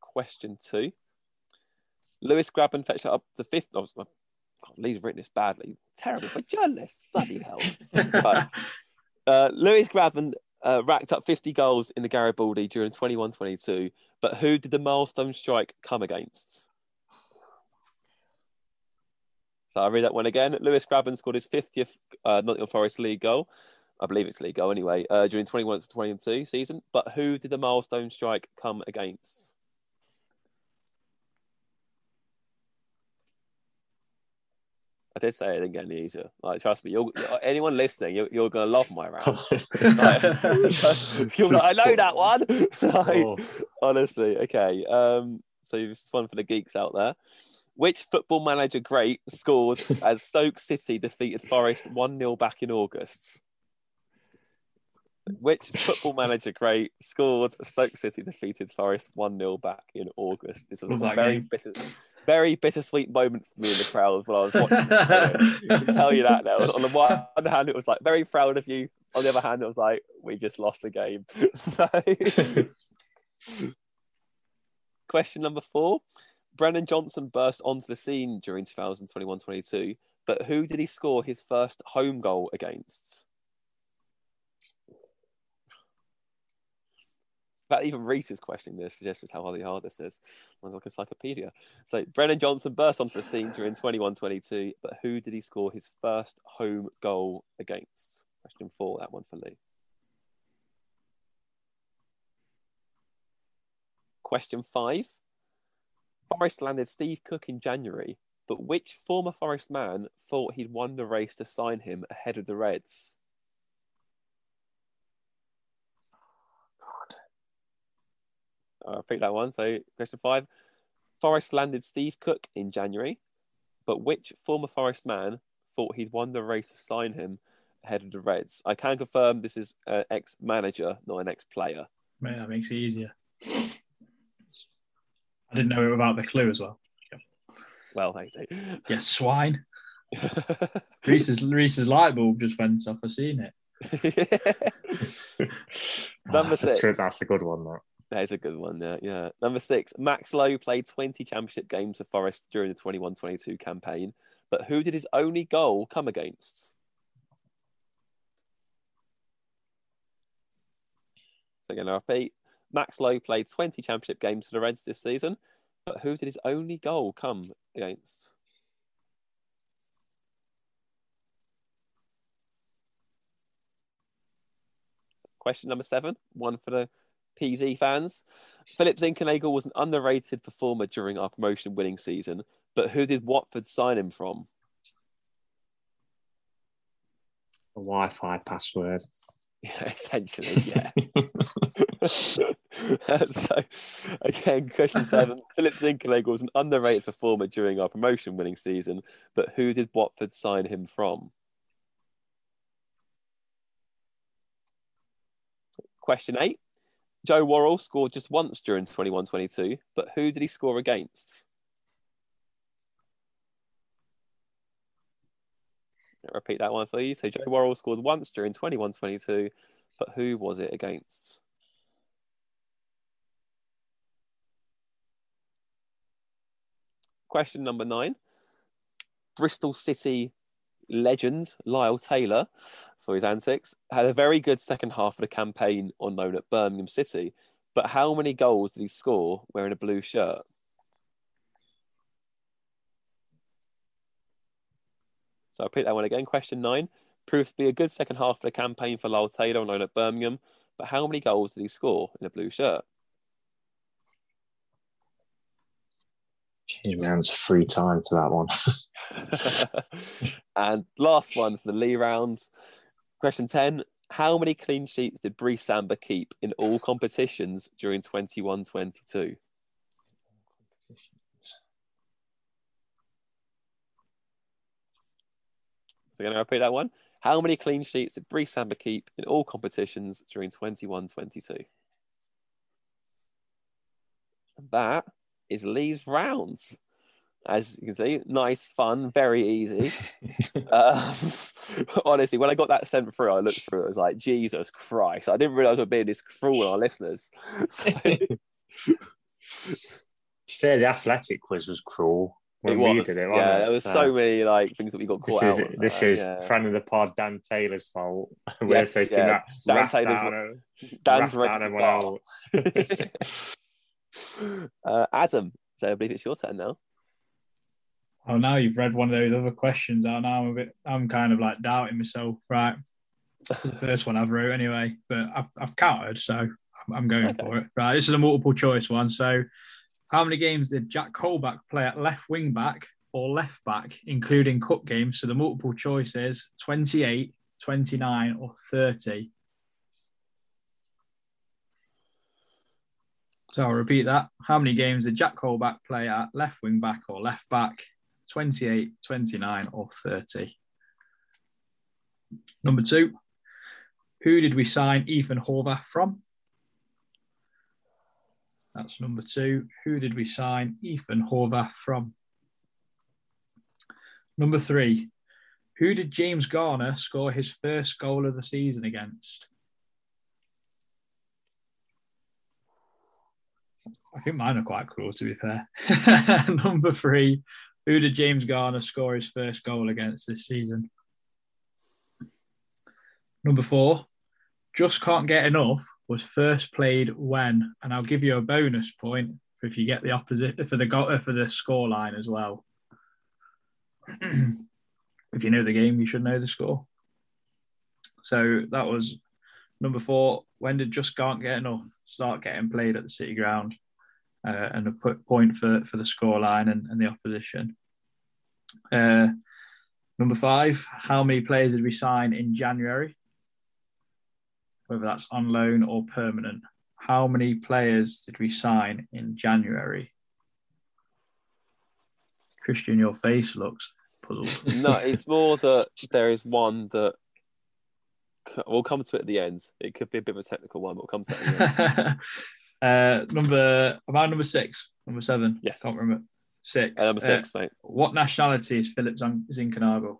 Question two. Lewis Grabban fetched up the fifth. Oh, God, Lee's written this badly. Terrible for journalists. Bloody hell. right. Uh, Lewis Grabban uh, racked up 50 goals in the Garibaldi during 21 22, but who did the milestone strike come against? So I'll read that one again. Lewis Grabban scored his 50th uh, Nottingham Forest League goal. I believe it's league goal anyway, uh, during 21 22 season. But who did the milestone strike come against? I did say it didn't get any easier. Like, trust me, you're, anyone listening, you're, you're going to love my round. like, you're like, I know that one. like, oh. Honestly, okay. Um, so this is fun for the geeks out there. Which football manager great scored as Stoke City defeated Forest 1 0 back in August? Which football manager great scored Stoke City defeated Forest 1 0 back in August? This was a very bitter very bittersweet moment for me in the crowd when I was watching. I can tell you that now. On the one hand, it was like very proud of you. On the other hand, it was like we just lost the game. So, question number four: Brennan Johnson burst onto the scene during 2021-22, but who did he score his first home goal against? Fact, even Reese is questioning this, suggests how hard this is. I'm like encyclopedia. So Brennan Johnson burst onto the scene during 21-22, but who did he score his first home goal against? Question four, that one for Lee. Question five. Forest landed Steve Cook in January, but which former Forest man thought he'd won the race to sign him ahead of the Reds? I'll uh, that one. So, question five Forest landed Steve Cook in January, but which former Forest man thought he'd won the race to sign him ahead of the Reds? I can confirm this is an ex manager, not an ex player. Man, that makes it easier. I didn't know it about the clue as well. Well, thank you. Yeah, swine. Reese's, Reese's light bulb just went off. I've seen it. Number oh, that's six. A, that's a good one, that. That is a good one. Yeah, yeah. Number six, Max Lowe played 20 championship games for Forest during the 21-22 campaign, but who did his only goal come against? So again, I repeat, Max Lowe played 20 championship games for the Reds this season, but who did his only goal come against? Question number seven, one for the PZ fans. Philip Zinckernagel was an underrated performer during our promotion winning season, but who did Watford sign him from? A Wi Fi password. Yeah, essentially, yeah. so, again, question seven. Philip Zinckernagel was an underrated performer during our promotion winning season, but who did Watford sign him from? Question eight. Joe Worrall scored just once during 21 22, but who did he score against? I'll repeat that one for you. So Joe Worrall scored once during 21 22, but who was it against? Question number nine Bristol City legend Lyle Taylor for his antics. Had a very good second half of the campaign on loan at Birmingham City, But how many goals did he score wearing a blue shirt? So I'll repeat that one again. Question nine. Proved to be a good second half of the campaign for Lyle Taylor on loan at Birmingham. But how many goals did he score in a blue shirt? Change my hands free time for that one. and last one for the Lee rounds. Question 10. How many clean sheets did Brice Samba keep in all competitions during 21 22? So, going to repeat that one. How many clean sheets did Brice Samba keep in all competitions during 21 22? That is Lee's rounds. As you can see, nice, fun, very easy. um, honestly, when I got that sent through, I looked through it. I was like, Jesus Christ! I didn't realize we are being this cruel on our listeners. So... fair, the athletic quiz was cruel. It was, it, yeah. There was so, so, many like things that we got caught this out. Is, this uh, is yeah. friend of the pod, Dan Taylor's fault. We're yes, taking yeah. that. Dan Taylor's Dan's everyone else. uh, Adam, so I believe it's your turn now. Oh, now you've read one of those other questions. Oh, now I'm a bit. I'm kind of like doubting myself. Right, the first one I've wrote anyway, but I've I've counted, so I'm, I'm going okay. for it. Right, this is a multiple choice one. So, how many games did Jack Colback play at left wing back or left back, including cup games? So the multiple choice is 28, 29, or 30. So I'll repeat that. How many games did Jack Colback play at left wing back or left back? 28, 29, or 30? Number two, who did we sign Ethan Horvath from? That's number two. Who did we sign Ethan Horvath from? Number three, who did James Garner score his first goal of the season against? I think mine are quite cool, to be fair. Number three, who did James Garner score his first goal against this season? Number four, just can't get enough was first played when, and I'll give you a bonus point if you get the opposite for the for the score line as well. if you know the game, you should know the score. So that was number four. When did just can't get enough start getting played at the City Ground? Uh, and a point for, for the scoreline and, and the opposition. Uh, number five, how many players did we sign in January? Whether that's on loan or permanent. How many players did we sign in January? Christian, your face looks puzzled. no, it's more that there is one that we'll come to it at the end. It could be a bit of a technical one, but we'll come to it at the end. Uh, number about number six, number seven. Yes, can't remember. Six. Uh, number six, uh, mate. What nationality is Philip Zinckernagel?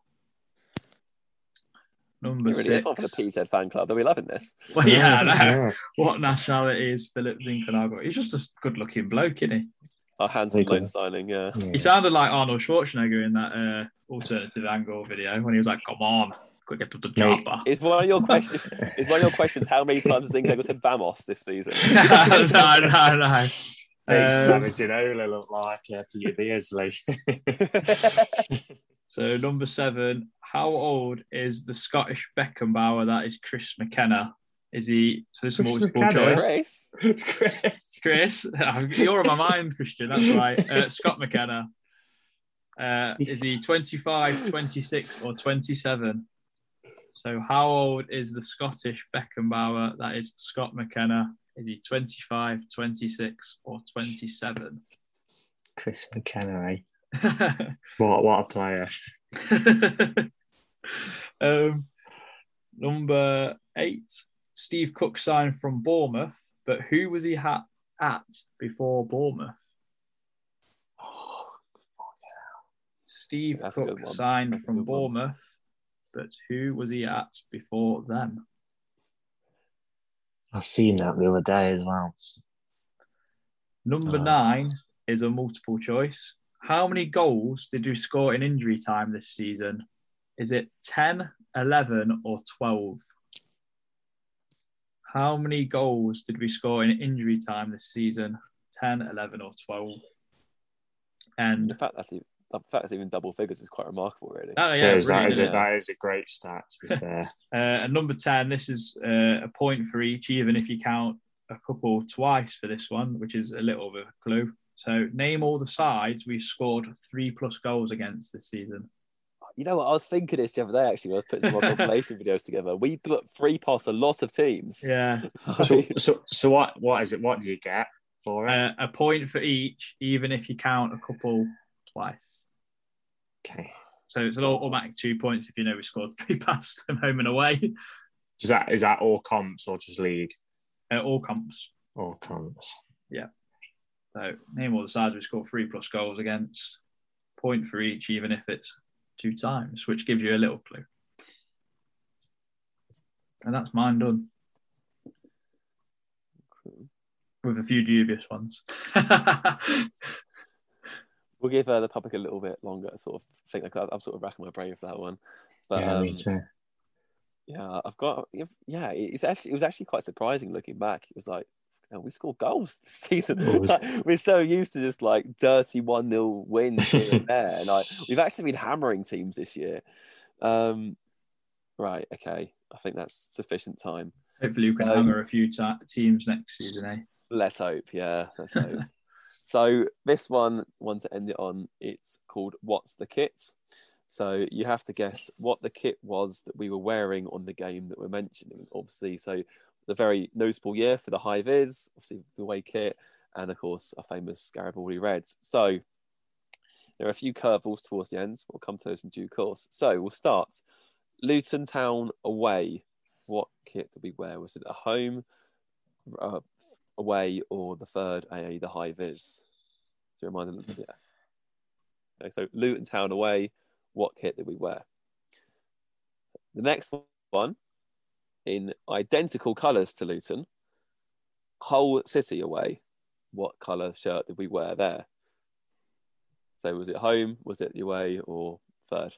Number really six. one for the PZ fan club. Are we loving this? Well, yeah, no. What nationality is Philip Zinckernagel? He's just a good-looking bloke, isn't he? Our handsome loan signing, yeah. yeah. He sounded like Arnold Schwarzenegger in that uh, alternative angle video when he was like, "Come on, quick get to the chopper. Is one of your questions? is one of your questions how many times has England got to Bamos this season? no, no, no, no. Makes um, Ginola look like uh, Peter Beardsley. so number seven, how old is the Scottish Beckenbauer that is Chris McKenna? Is he so this is multiple McKenna. choice? Chris. Chris. Chris. You're on my mind, Christian. That's right. Uh, Scott McKenna. Uh, is he 25, 26, or 27? So, how old is the Scottish Beckenbauer? That is Scott McKenna. Is he 25, 26, or 27? Chris McKenna, eh? what, what a player. um, number eight, Steve Cook signed from Bournemouth, but who was he at, at before Bournemouth? Oh, Steve That's Cook signed from Bournemouth, but who was he at before then? I've seen that the other day as well. Number uh, nine is a multiple choice. How many goals did you score in injury time this season? Is it 10, 11, or 12? How many goals did we score in injury time this season? 10, 11, or 12? And the fact that's even, the fact that's even double figures is quite remarkable, really. Oh, Yeah, yeah, is that, brilliant, is a, that is a great stat, to be fair. Uh, and number 10, this is uh, a point for each, even if you count a couple twice for this one, which is a little bit of a clue. So, name all the sides we scored three plus goals against this season. You know what? I was thinking this the other day, actually, when I was putting some more compilation videos together. We put three past a lot of teams. Yeah. so, so, so what? What is it? What do you get for it? Uh, a point for each, even if you count a couple twice. Okay. So, it's an automatic two points if you know we scored three past them home and away. Is that is that all comps or just league? Uh, all comps. All comps. Yeah. So, name all the sides we scored three plus goals against. Point for each, even if it's two times, which gives you a little clue. And that's mine done. With a few dubious ones. We'll give uh, the public a little bit longer to sort of think. Like, I'm sort of racking my brain for that one. But yeah, um, me too. yeah, I've got. Yeah, it's actually it was actually quite surprising looking back. It was like. "Oh, we scored goals this season. Like, we're so used to just like dirty one 0 wins here and there, and like we've actually been hammering teams this year. Um, right, okay, I think that's sufficient time. Hopefully, we can hammer a few ti teams next season, eh? Let's hope, yeah, let's hope. so this one, one to end it on, it's called "What's the Kit?" So you have to guess what the kit was that we were wearing on the game that we're mentioning. Obviously, so the very noticeable year for the high vis, obviously the away kit, and of course our famous Garibaldi Reds. So there are a few curveballs towards the end. We'll come to those in due course. So we'll start. Luton Town away. What kit did we wear? Was it at home, uh, away, or the third AA, the high vis? So remind them, yeah. Okay, so Luton Town away. What kit did we wear? The next one, in identical colours to Luton, Hull City away. What colour shirt did we wear there? So was it home, was it away, or third?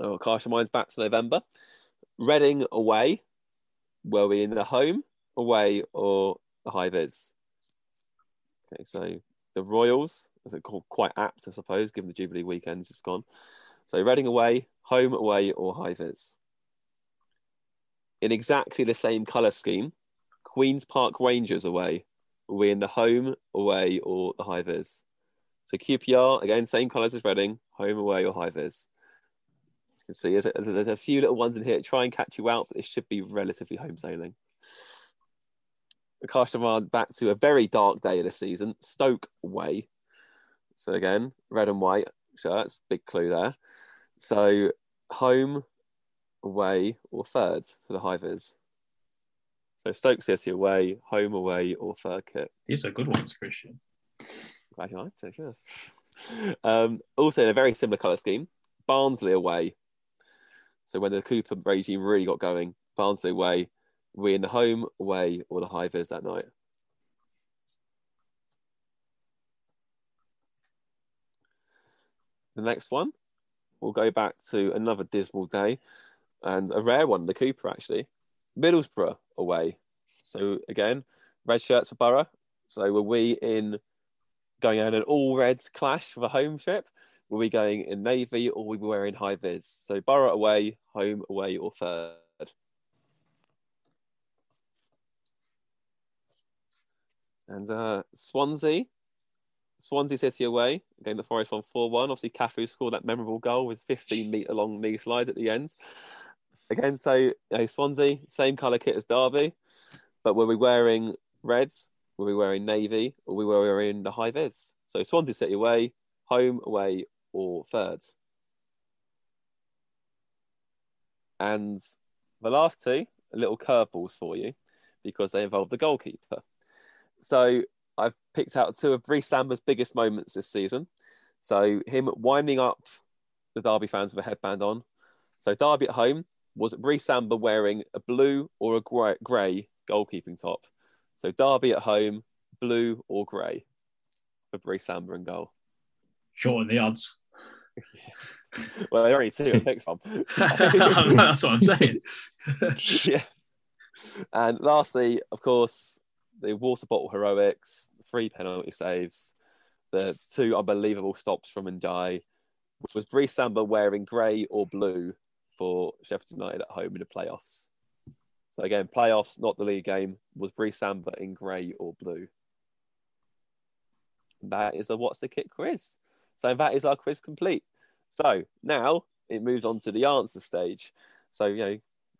Oh, your minds back to November. Reading away. Were we in the home, away, or the high vis? Okay, so the Royals, called, quite apt, I suppose, given the Jubilee weekend's just gone. So Reading away, home, away, or high vis. In exactly the same colour scheme, Queen's Park Rangers away. Were we in the home, away, or the high vis? So QPR, again, same colours as Reading, home, away, or high vis. Can see, there's a, there's a few little ones in here to try and catch you out, but this should be relatively home sailing. Your back to a very dark day of the season, Stoke away. So again, red and white shirts, big clue there. So home, away, or third to the vis. So Stoke City away, home away, or third kit. These are good ones, Christian. Glad you liked it, yes. Um, also, in a very similar colour scheme, Barnsley away. So when the Cooper regime really got going, Barnsley away, we in the home, away, or the high vis that night. The next one, we'll go back to another dismal day and a rare one, the Cooper actually. Middlesbrough away. So again, red shirts for Borough. So were we in going on an all red clash for the home trip? Were we going in navy or were we wearing high vis? So Borough away, home away, or third. And uh, Swansea, Swansea City away, again the Forest won 4 1. Obviously, Cafu scored that memorable goal with 15 metre long knee slide at the end. Again, so you know, Swansea, same colour kit as Derby, but were we wearing reds? Were we wearing navy? Or we wearing the high vis? So Swansea City away, home, away, or third. And the last two little curveballs for you because they involve the goalkeeper. So I've picked out two of Brice Samba's biggest moments this season. So him winding up the Derby fans with a headband on. So Derby at home was Brice Samba wearing a blue or a grey, goalkeeping top. So Derby at home, blue or grey for Reece Samber and goal. Shorten the odds. well, there are only two to pick from. That's what I'm saying. yeah. And lastly, of course, the water bottle heroics, three penalty saves, the two unbelievable stops from Ndiaye. Was Brice Samba wearing grey or blue for Sheffield United at home in the playoffs? So again, playoffs, not the league game. Was Brice Samba in grey or blue? That is a what's the kit quiz. So that is our quiz complete. So now it moves on to the answer stage. So you know,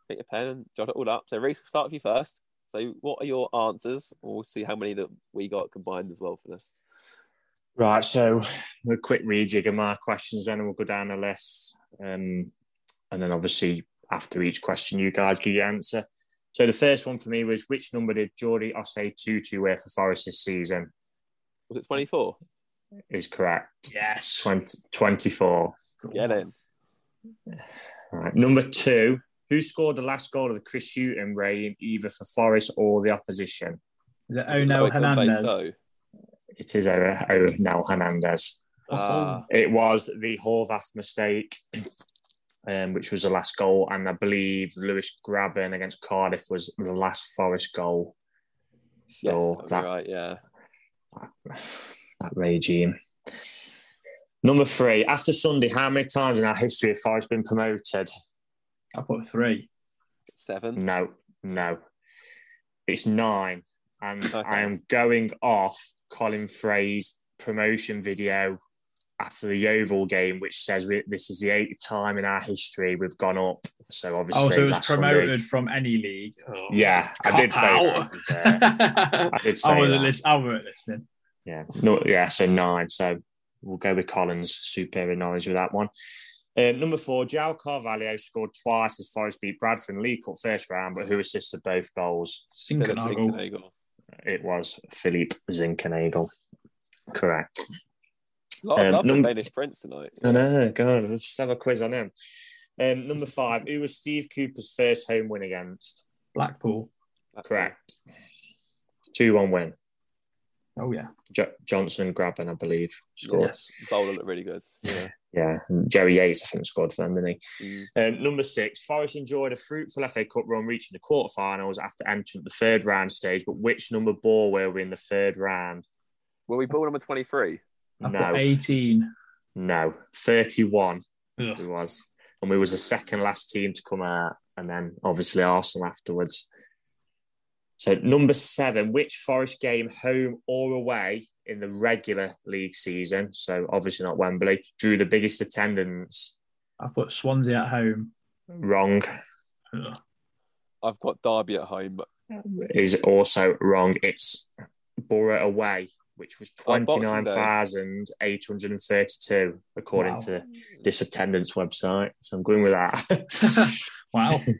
get your pen and jot it all up. So Reese, we'll start with you first. So what are your answers? We'll see how many that we got combined as well for this. Right, so a quick rejig of my questions, then and we'll go down the list. Um, and then obviously after each question, you guys give your answer. So the first one for me was which number did Jordi Osei Tutu wear for Forest this season? Was it 24? Is correct. Yes. 20, 24. Get in. Right. Number two, who scored the last goal of the Chris Hughton reign, either for Forest or the opposition? Is it Ono Hernandez? So. It is Onel Hernandez. Ah. It was the Horvath mistake, um, which was the last goal, and I believe Lewis Grabban against Cardiff was the last Forest goal. yes, So that'd that, right. Yeah. That regime. Number three, after Sunday, how many times in our history have Forest been promoted? I put three. Seven. No, no. It's nine. And Okay. I am going off Colin Fray's promotion video after the Yeovil game, which says we, this is the eighth time in our history we've gone up. So obviously, Oh, so it was last Sunday- promoted from any league. Oh. Yeah, I did say that. to be fair. I I did say wasn't that. lis- I wasn't listening. Yeah, no, yeah, so nine. So we'll go with Collins' superior knowledge with that one. Um, number four, João Carvalho scored twice as Forest beat Bradford in League Cup first round, but who assisted both goals? Philip Sinkernagel. Zinckernagel. It was Philippe Zinckernagel. Correct. A lot of Um, love num- Danish Prince tonight. I know, God, let's just have a quiz on him. Um, number five, who was Steve Cooper's first home win against? Blackpool. Correct. 2 1 win. Oh yeah. Jo- Johnson and Grabban, I believe, scored. Yes. Bowler looked really good. Yeah. Yeah, and Jerry Yates, I think, scored for them, didn't he? Mm. Um, number six, Forest enjoyed a fruitful FA Cup run, reaching the quarterfinals after entering the third round stage. But which number ball were we in the third round? Were we ball number 23? I No, 18. no, thirty-one. Ugh. It was, and we was the second last team to come out, and then obviously Arsenal afterwards. So number seven, which Forest game, home or away, in the regular league season? So obviously not Wembley. Drew the biggest attendance. I put Swansea at home. Wrong. Ugh. I've got Derby at home. but is also wrong. It's Borough away, which was Oh, Boxing Day. 29,832, according Wow. to this attendance website. So I'm going with that. Wow.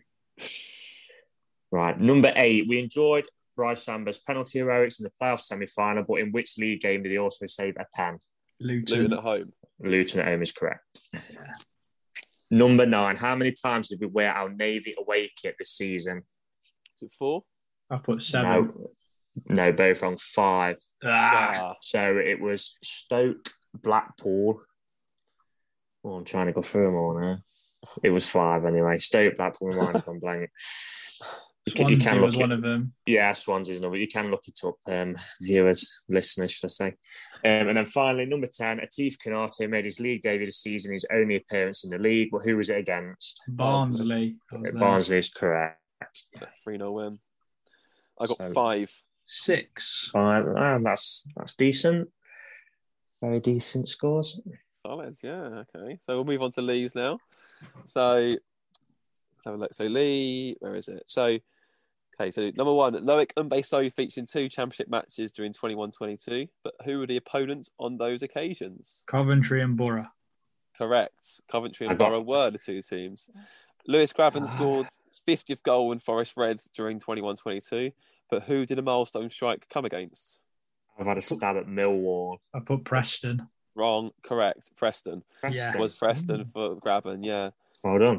right. Number eight, we enjoyed Brice Samba's penalty heroics in the playoff semi final, but in which league game did he also save a pen? Luton. Luton at home. Luton at home is correct. Number nine, how many times did we wear our Navy away kit this season? Is it four? I put seven. No, no, both wrong. Five. Ah, Ah, So it was Stoke, Blackpool. Oh, I'm trying to go through them all now. It was five anyway. Stoke, Blackpool, my mind's gone blank. You can, you Swansea was look one of them. yeah, Swansea's number. You can look it up, um, viewers, listeners, should I say. Um, and then finally, number 10, Ateef Konaté made his league debut this season, his only appearance in the league. But who was it against? Barnsley. I. Barnsley is correct. 3 0 win. I got So- five. Six. Five, that's that's decent. Very decent scores. Solid, yeah. Okay. So we'll move on to Lee's now. So let's have a look. So Lee, where is it? So okay, so number one, Loïc Mbe Soh featured in two championship matches during 21-22, but who were the opponents on those occasions? Coventry and Borough. Correct. Coventry and got- Borough were the two teams. Lewis Grabban scored his 50th goal in Forest Reds during 21-22, but who did a milestone strike come against? I've had a stab at Millwall. I put Preston. Wrong. Correct. Preston. Yeah. Was Preston for Grabban, yeah. Well done.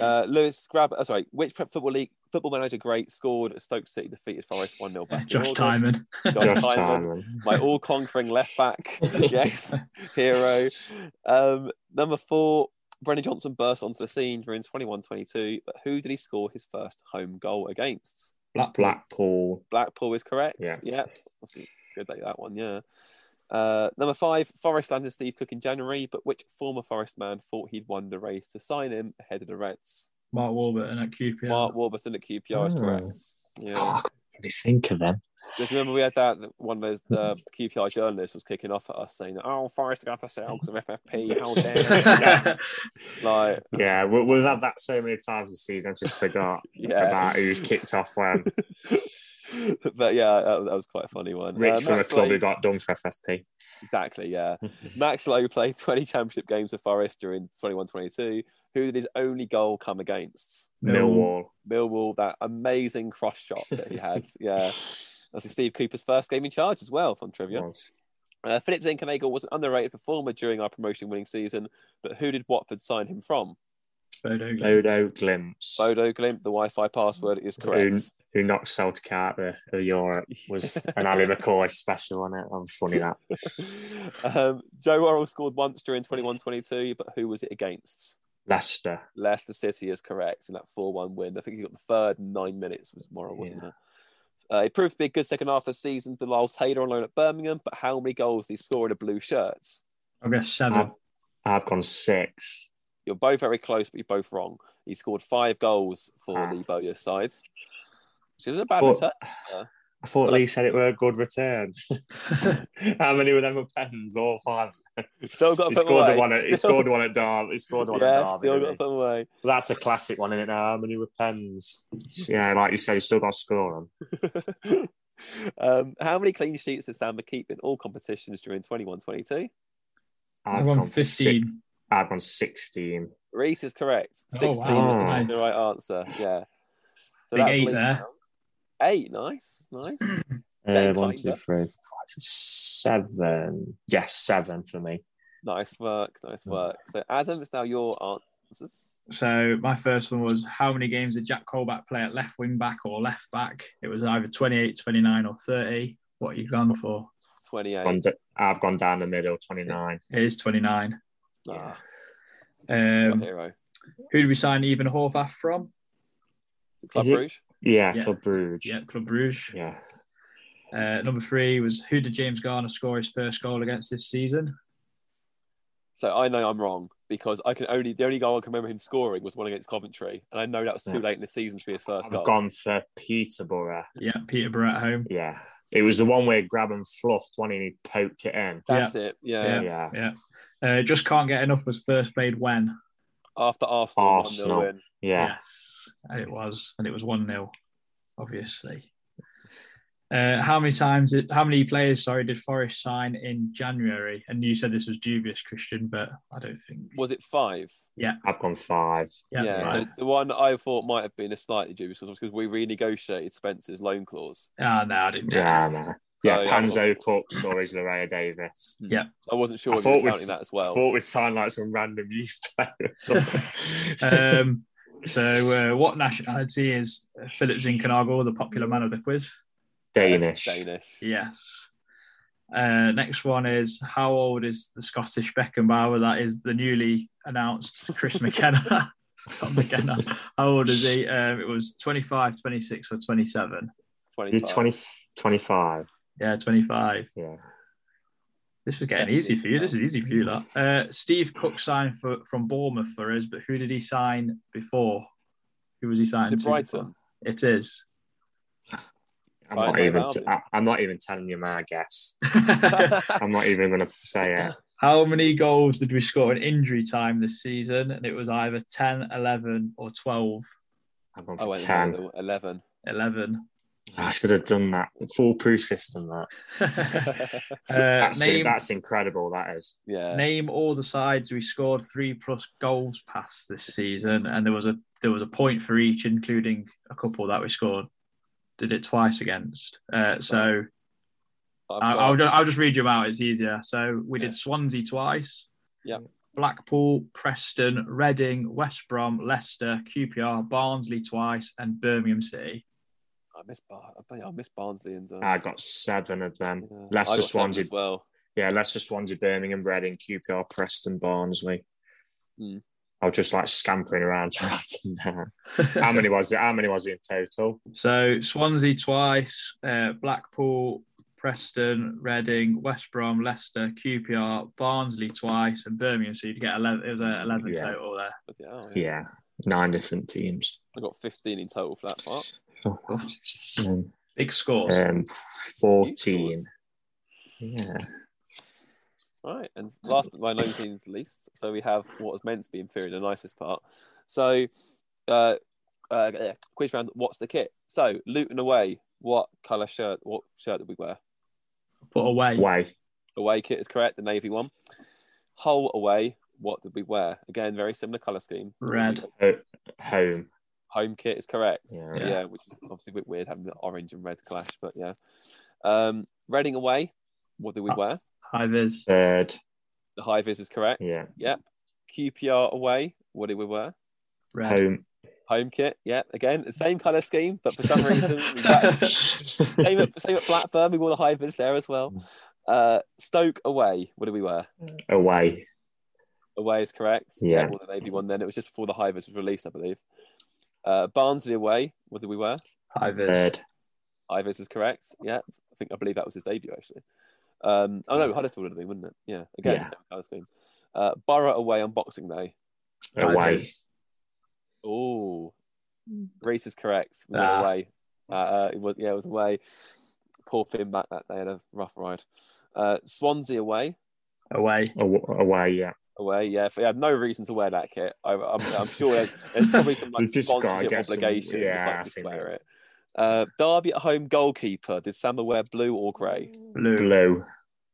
Uh, Lewis Grab, uh, sorry, which Prep Football League football manager great scored at Stoke City, defeated Forest 1 0 back. Josh Tymon. Josh Tymon. My all conquering left back. yes, hero. Um, number four, Brennan Johnson burst onto the scene during 21 22, but who did he score his first home goal against? Blackpool. Blackpool. Blackpool is correct. Yeah. Yeah. Good like that one. Yeah. Uh, number five, Forest landed Steve Cook in January, but which former Forest man thought he'd won the race to sign him ahead of the Reds? Mark Warburton at QPR. Mark Warburton at QPR is Oh. correct. Yeah. Oh, I couldn't think of them. Just remember we had that that one of those the QPR journalists was kicking off at us saying, "Oh, Forest got to sell because of FFP. How dare!" they?" like, Yeah, we, we've had that so many times this season. I just forgot Yeah. about who's kicked off when. but yeah, that was, that was quite a funny one. Rich Uh, from a club who got done for FFP. Exactly, yeah. Max Lowe played 20 championship games for Forest during 21 22. Who did his only goal come against? Millwall. Millwall, that amazing cross shot that he had. yeah. That's Steve Cooper's first game in charge as well, fun trivia. was. Uh, Philip Zinckernagel was an underrated performer during our promotion winning season, but who did Watford sign him from? Bodo. Bodo Glimpse. Bodo Glimt, the Wi Fi password is correct. who knocked Celtic out of, of Europe was an Ali McCoist special on it. That was funny that. um, Joe Worrall scored once during 21 22, but who was it against? Leicester. Leicester City is correct in that 4 1 win. I think he got the third in nine minutes, was Morrow, wasn't Yeah. it? Uh, it proved to be a good second half of the season for Lyle Taylor on loan at Birmingham, but how many goals did he score in the blue shirts? I guess seven. I've, I've gone six. You're both very close, but you're both wrong. He scored five goals for Ah. the Bowyer sides, which isn't a bad Well, return. I thought Lee said it were a good return. How many were them with pens? All five. Still got to He put scored away. the one. At, he scored the one at Derby. He scored the one Yeah, at Derby. still got to put away. That's a classic one, isn't it? Now, how many with pens? Yeah, like you said, you still got to score them. um, how many clean sheets did Samba keep in all competitions during 21 22? I've I've gone gone six. 15. I've gone sixteen. Reese is correct. Oh, 16 wow. is the right answer. Yeah. So Big that's eight Lee there. now. Eight, nice, nice. Uh, Ben one, two, Finder. three, four, five, six, seven. Yes, seven for me. nice work, nice work. So Adam, it's now your answers. So my first one was how many games did Jack Colback play at left wing back or left back? It was either 28, 29 or 30. What are you gone for? 28. Gone d- I've gone down the middle, twenty-nine. It is 29. Um, hero. who did we sign Ethan Horvath from? Club Is it- Yeah, Yeah. Club Bruges. Yeah, Club Bruges. Yeah. Uh, number three was who did James Garner score his first goal against this season? So I know I'm wrong because I can only the only goal I can remember him scoring was one against Coventry, and I know that was too Yeah. late in the season to be his first I've goal. gone for Peterborough. Yeah, Peterborough at home. Yeah. It was the one where Grabban fluffed one and he poked it in. That's it. Yeah. Yeah. Yeah. Yeah. Uh, just can't get enough was first played when? After Arsenal, Arsenal. win. Yeah. Yes, and it was, and it was one 0 obviously. Uh, how many times? Did, how many players? Sorry, did Forest sign in January? And you said this was dubious, Christian, but I don't think. Was it five? Yeah. I've gone five. Yeah, Yeah. right. So the one I thought might have been a slightly dubious was because we renegotiated Spencer's loan clause. Ah, no, I didn't. Yeah, no. Yeah. Panzo Cooks or is Laryea Davis. Yeah. I wasn't sure I if you thought were we counting that as well. thought we'd sign like some random youth player um, so, uh, what nationality is Philip Zinckernagel, the popular man of the quiz? Danish. Danish. Yes. Uh, next one is how old is the Scottish Beckenbauer? That is the newly announced Chris McKenna. Scott McKenna. How old is he? Um, it was 25, 26, or 27. 25. 20, 25. Yeah, 25. Yeah. This was getting easy for you. This is easy for you, that. Uh, Steve Cook signed for, from Bournemouth for us, but who did he sign before? Who was he signed to? Brighton? It is. I'm not even. Albion. T- I, I'm not even telling you my guess. I'm not even going to say it. How many goals did we score in injury time this season? And it was either 10, 11, or 12. I've gone I for went in ten. 11. 11. I should have done that. Foolproof system. That. uh, That's name, that's incredible. That is. yeah. name all the sides we scored three plus goals past this season, and there was a there was a point for each, including a couple that we scored. Did it twice against. Uh, so I've I, got- I'll, ju- I'll just read you them out. It's easier. So we did Yeah. Swansea twice. Yep. Blackpool, Preston, Reading, West Brom, Leicester, QPR, Barnsley twice, and Birmingham City. I miss Bar. I miss Barnsley and. Uh, I got seven of them. Yeah. Leicester, Swansea, as well. Yeah, Leicester, Swansea, Birmingham, Reading, QPR, Preston, Barnsley. Mm. I was just like scampering around writing down. How many was it? How many was it in total? So Swansea twice, uh, Blackpool, Preston, Reading, West Brom, Leicester, QPR, Barnsley twice, and Birmingham. So you'd get eleven. It was a eleven yeah. total there. Yeah, yeah. yeah, nine different teams. I got fifteen in total flat. for that part. Big scores. Um, fourteen. Yeah. Right, and last but by no means least, so we have what was meant to be inferior, the nicest part. So, uh, uh, quiz round. What's the kit? So, Luton away. What colour shirt? What shirt did we wear? Put away. Away. Away kit is correct. The navy one. Hull away. What did we wear? Again, very similar colour scheme. Red. home. Home kit is correct. Yeah. So, yeah, which is obviously a bit weird having the orange and red clash, but yeah. Um, Reading away. What did we wear? High vis. Third. The high vis is correct. Yeah. Yep. QPR away. What did we wear? Red. Home. Home kit. Yeah. Again, the same colour scheme, but for some reason, same, at, same at Blackburn. We wore the high vis there as well. Uh, Stoke away. What did we wear? Away. Away is correct. Yeah. yeah well, the navy one then. It was just before the high vis was released, I believe. Uh, Barnsley away. What did we wear? High vis. Red. Is correct. Yeah. I think I believe that was his debut actually. Um, oh no, Huddersfield would have been, wouldn't it? Yeah, again, yeah. same kind of scheme. Uh, Borough away on Boxing Day. Away. Oh, Reese is correct. We ah. away. Uh, uh, it was yeah, it was away. Poor Finn back that day had a rough ride. Uh, Swansea away. Away. Away, yeah. Away, yeah. He had no reason to wear that kit. I, am sure there's, there's, probably some like sponsorship obligation. Some, yeah, like, to wear it. Uh, Derby at home goalkeeper. Did Samba wear blue or grey? Blue. Blue.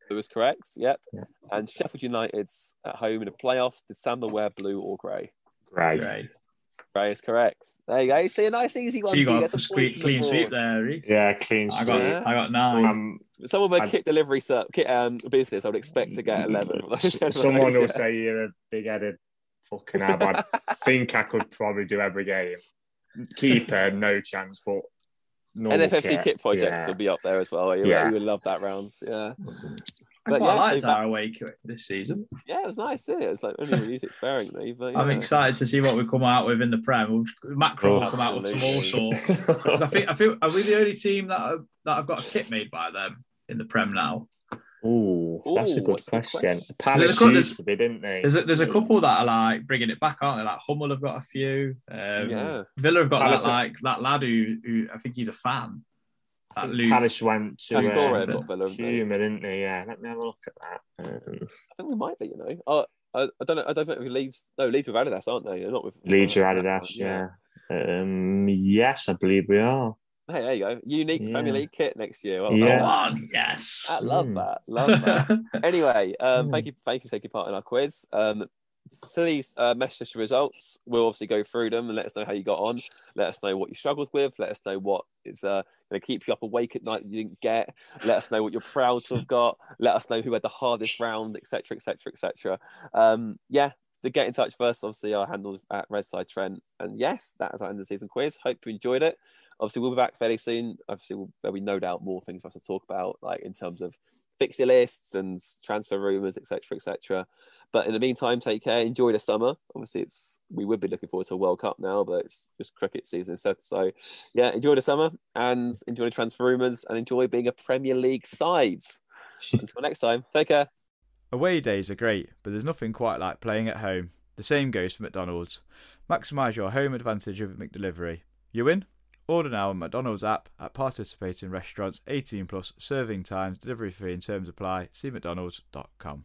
Blue is correct. Yep. Yeah. And Sheffield United's at home in the playoffs. Did Samba wear blue or grey? Grey. Grey. Grey is correct. There you go. See a nice easy one. So you got a squeak, clean sweep there, Rick. Yeah, clean sweep. I got, yeah. I got nine. Um, Someone with a kit delivery kit um, business, I would expect to get eleven. Someone will say you're a big-headed fucking ab. I think I could probably do every game. Keeper, no chance, but NFFC kit, kit projects yeah. will be up there as well. You, yeah. you would love that round. Yeah. I but quite yeah, liked so our away this season. Yeah, it was nice. Yeah, it was like only used it sparingly. But yeah. I'm excited to see what we come out with in the Prem. Macron will come out with some all sorts. I think I feel are we the only team that have, that have got a kit made by them in the Prem now? Oh, that's a good question. question. Palace a, used to be, didn't they? There's a, there's a couple that are like bringing it back, aren't they? Like Hummel have got a few. Um, yeah. Villa have got Palace that like that lad who, who I think he's a fan. That Luke. Palace went to uh, Villa, Humour, didn't they? Yeah, let me have a look at that. Um, I think we might be, you know. I, I don't know. I don't think we Leeds. No, Leeds with Adidas, aren't they? They're not with Leeds with Adidas. Yeah. yeah. Um, yes, I believe we are. Hey, there you go. Unique yeah. Premier League kit next year. Well, yeah. On, yes. I love mm. that. Love that. anyway, um, thank you, thank you for taking part in our quiz. Um, please uh, message us your results. We'll obviously go through them and let us know how you got on. Let us know what you struggled with. Let us know what is uh, going to keep you up awake at night that you didn't get. Let us know what you're proud to have got. Let us know who had the hardest round, etc., etc., etc. Yeah, to get in touch first, obviously, our handle at Redside Trent. And yes, that is our end of season quiz. Hope you enjoyed it obviously we'll be back fairly soon. Obviously, we'll, there'll be no doubt more things for us to talk about, like in terms of fixture lists and transfer rumours, etc., etc. But in the meantime, take care. Enjoy the summer. Obviously, it's we would be looking forward to a World Cup now, but it's just cricket season instead. So, yeah, enjoy the summer and enjoy the transfer rumours and enjoy being a Premier League side. Until next time, take care. Away days are great, but there's nothing quite like playing at home. The same goes for McDonald's. Maximise your home advantage with McDelivery. You win? Order now on McDonald's app at participating restaurants 18 plus serving times, delivery fee and terms apply. See McDonald's.com.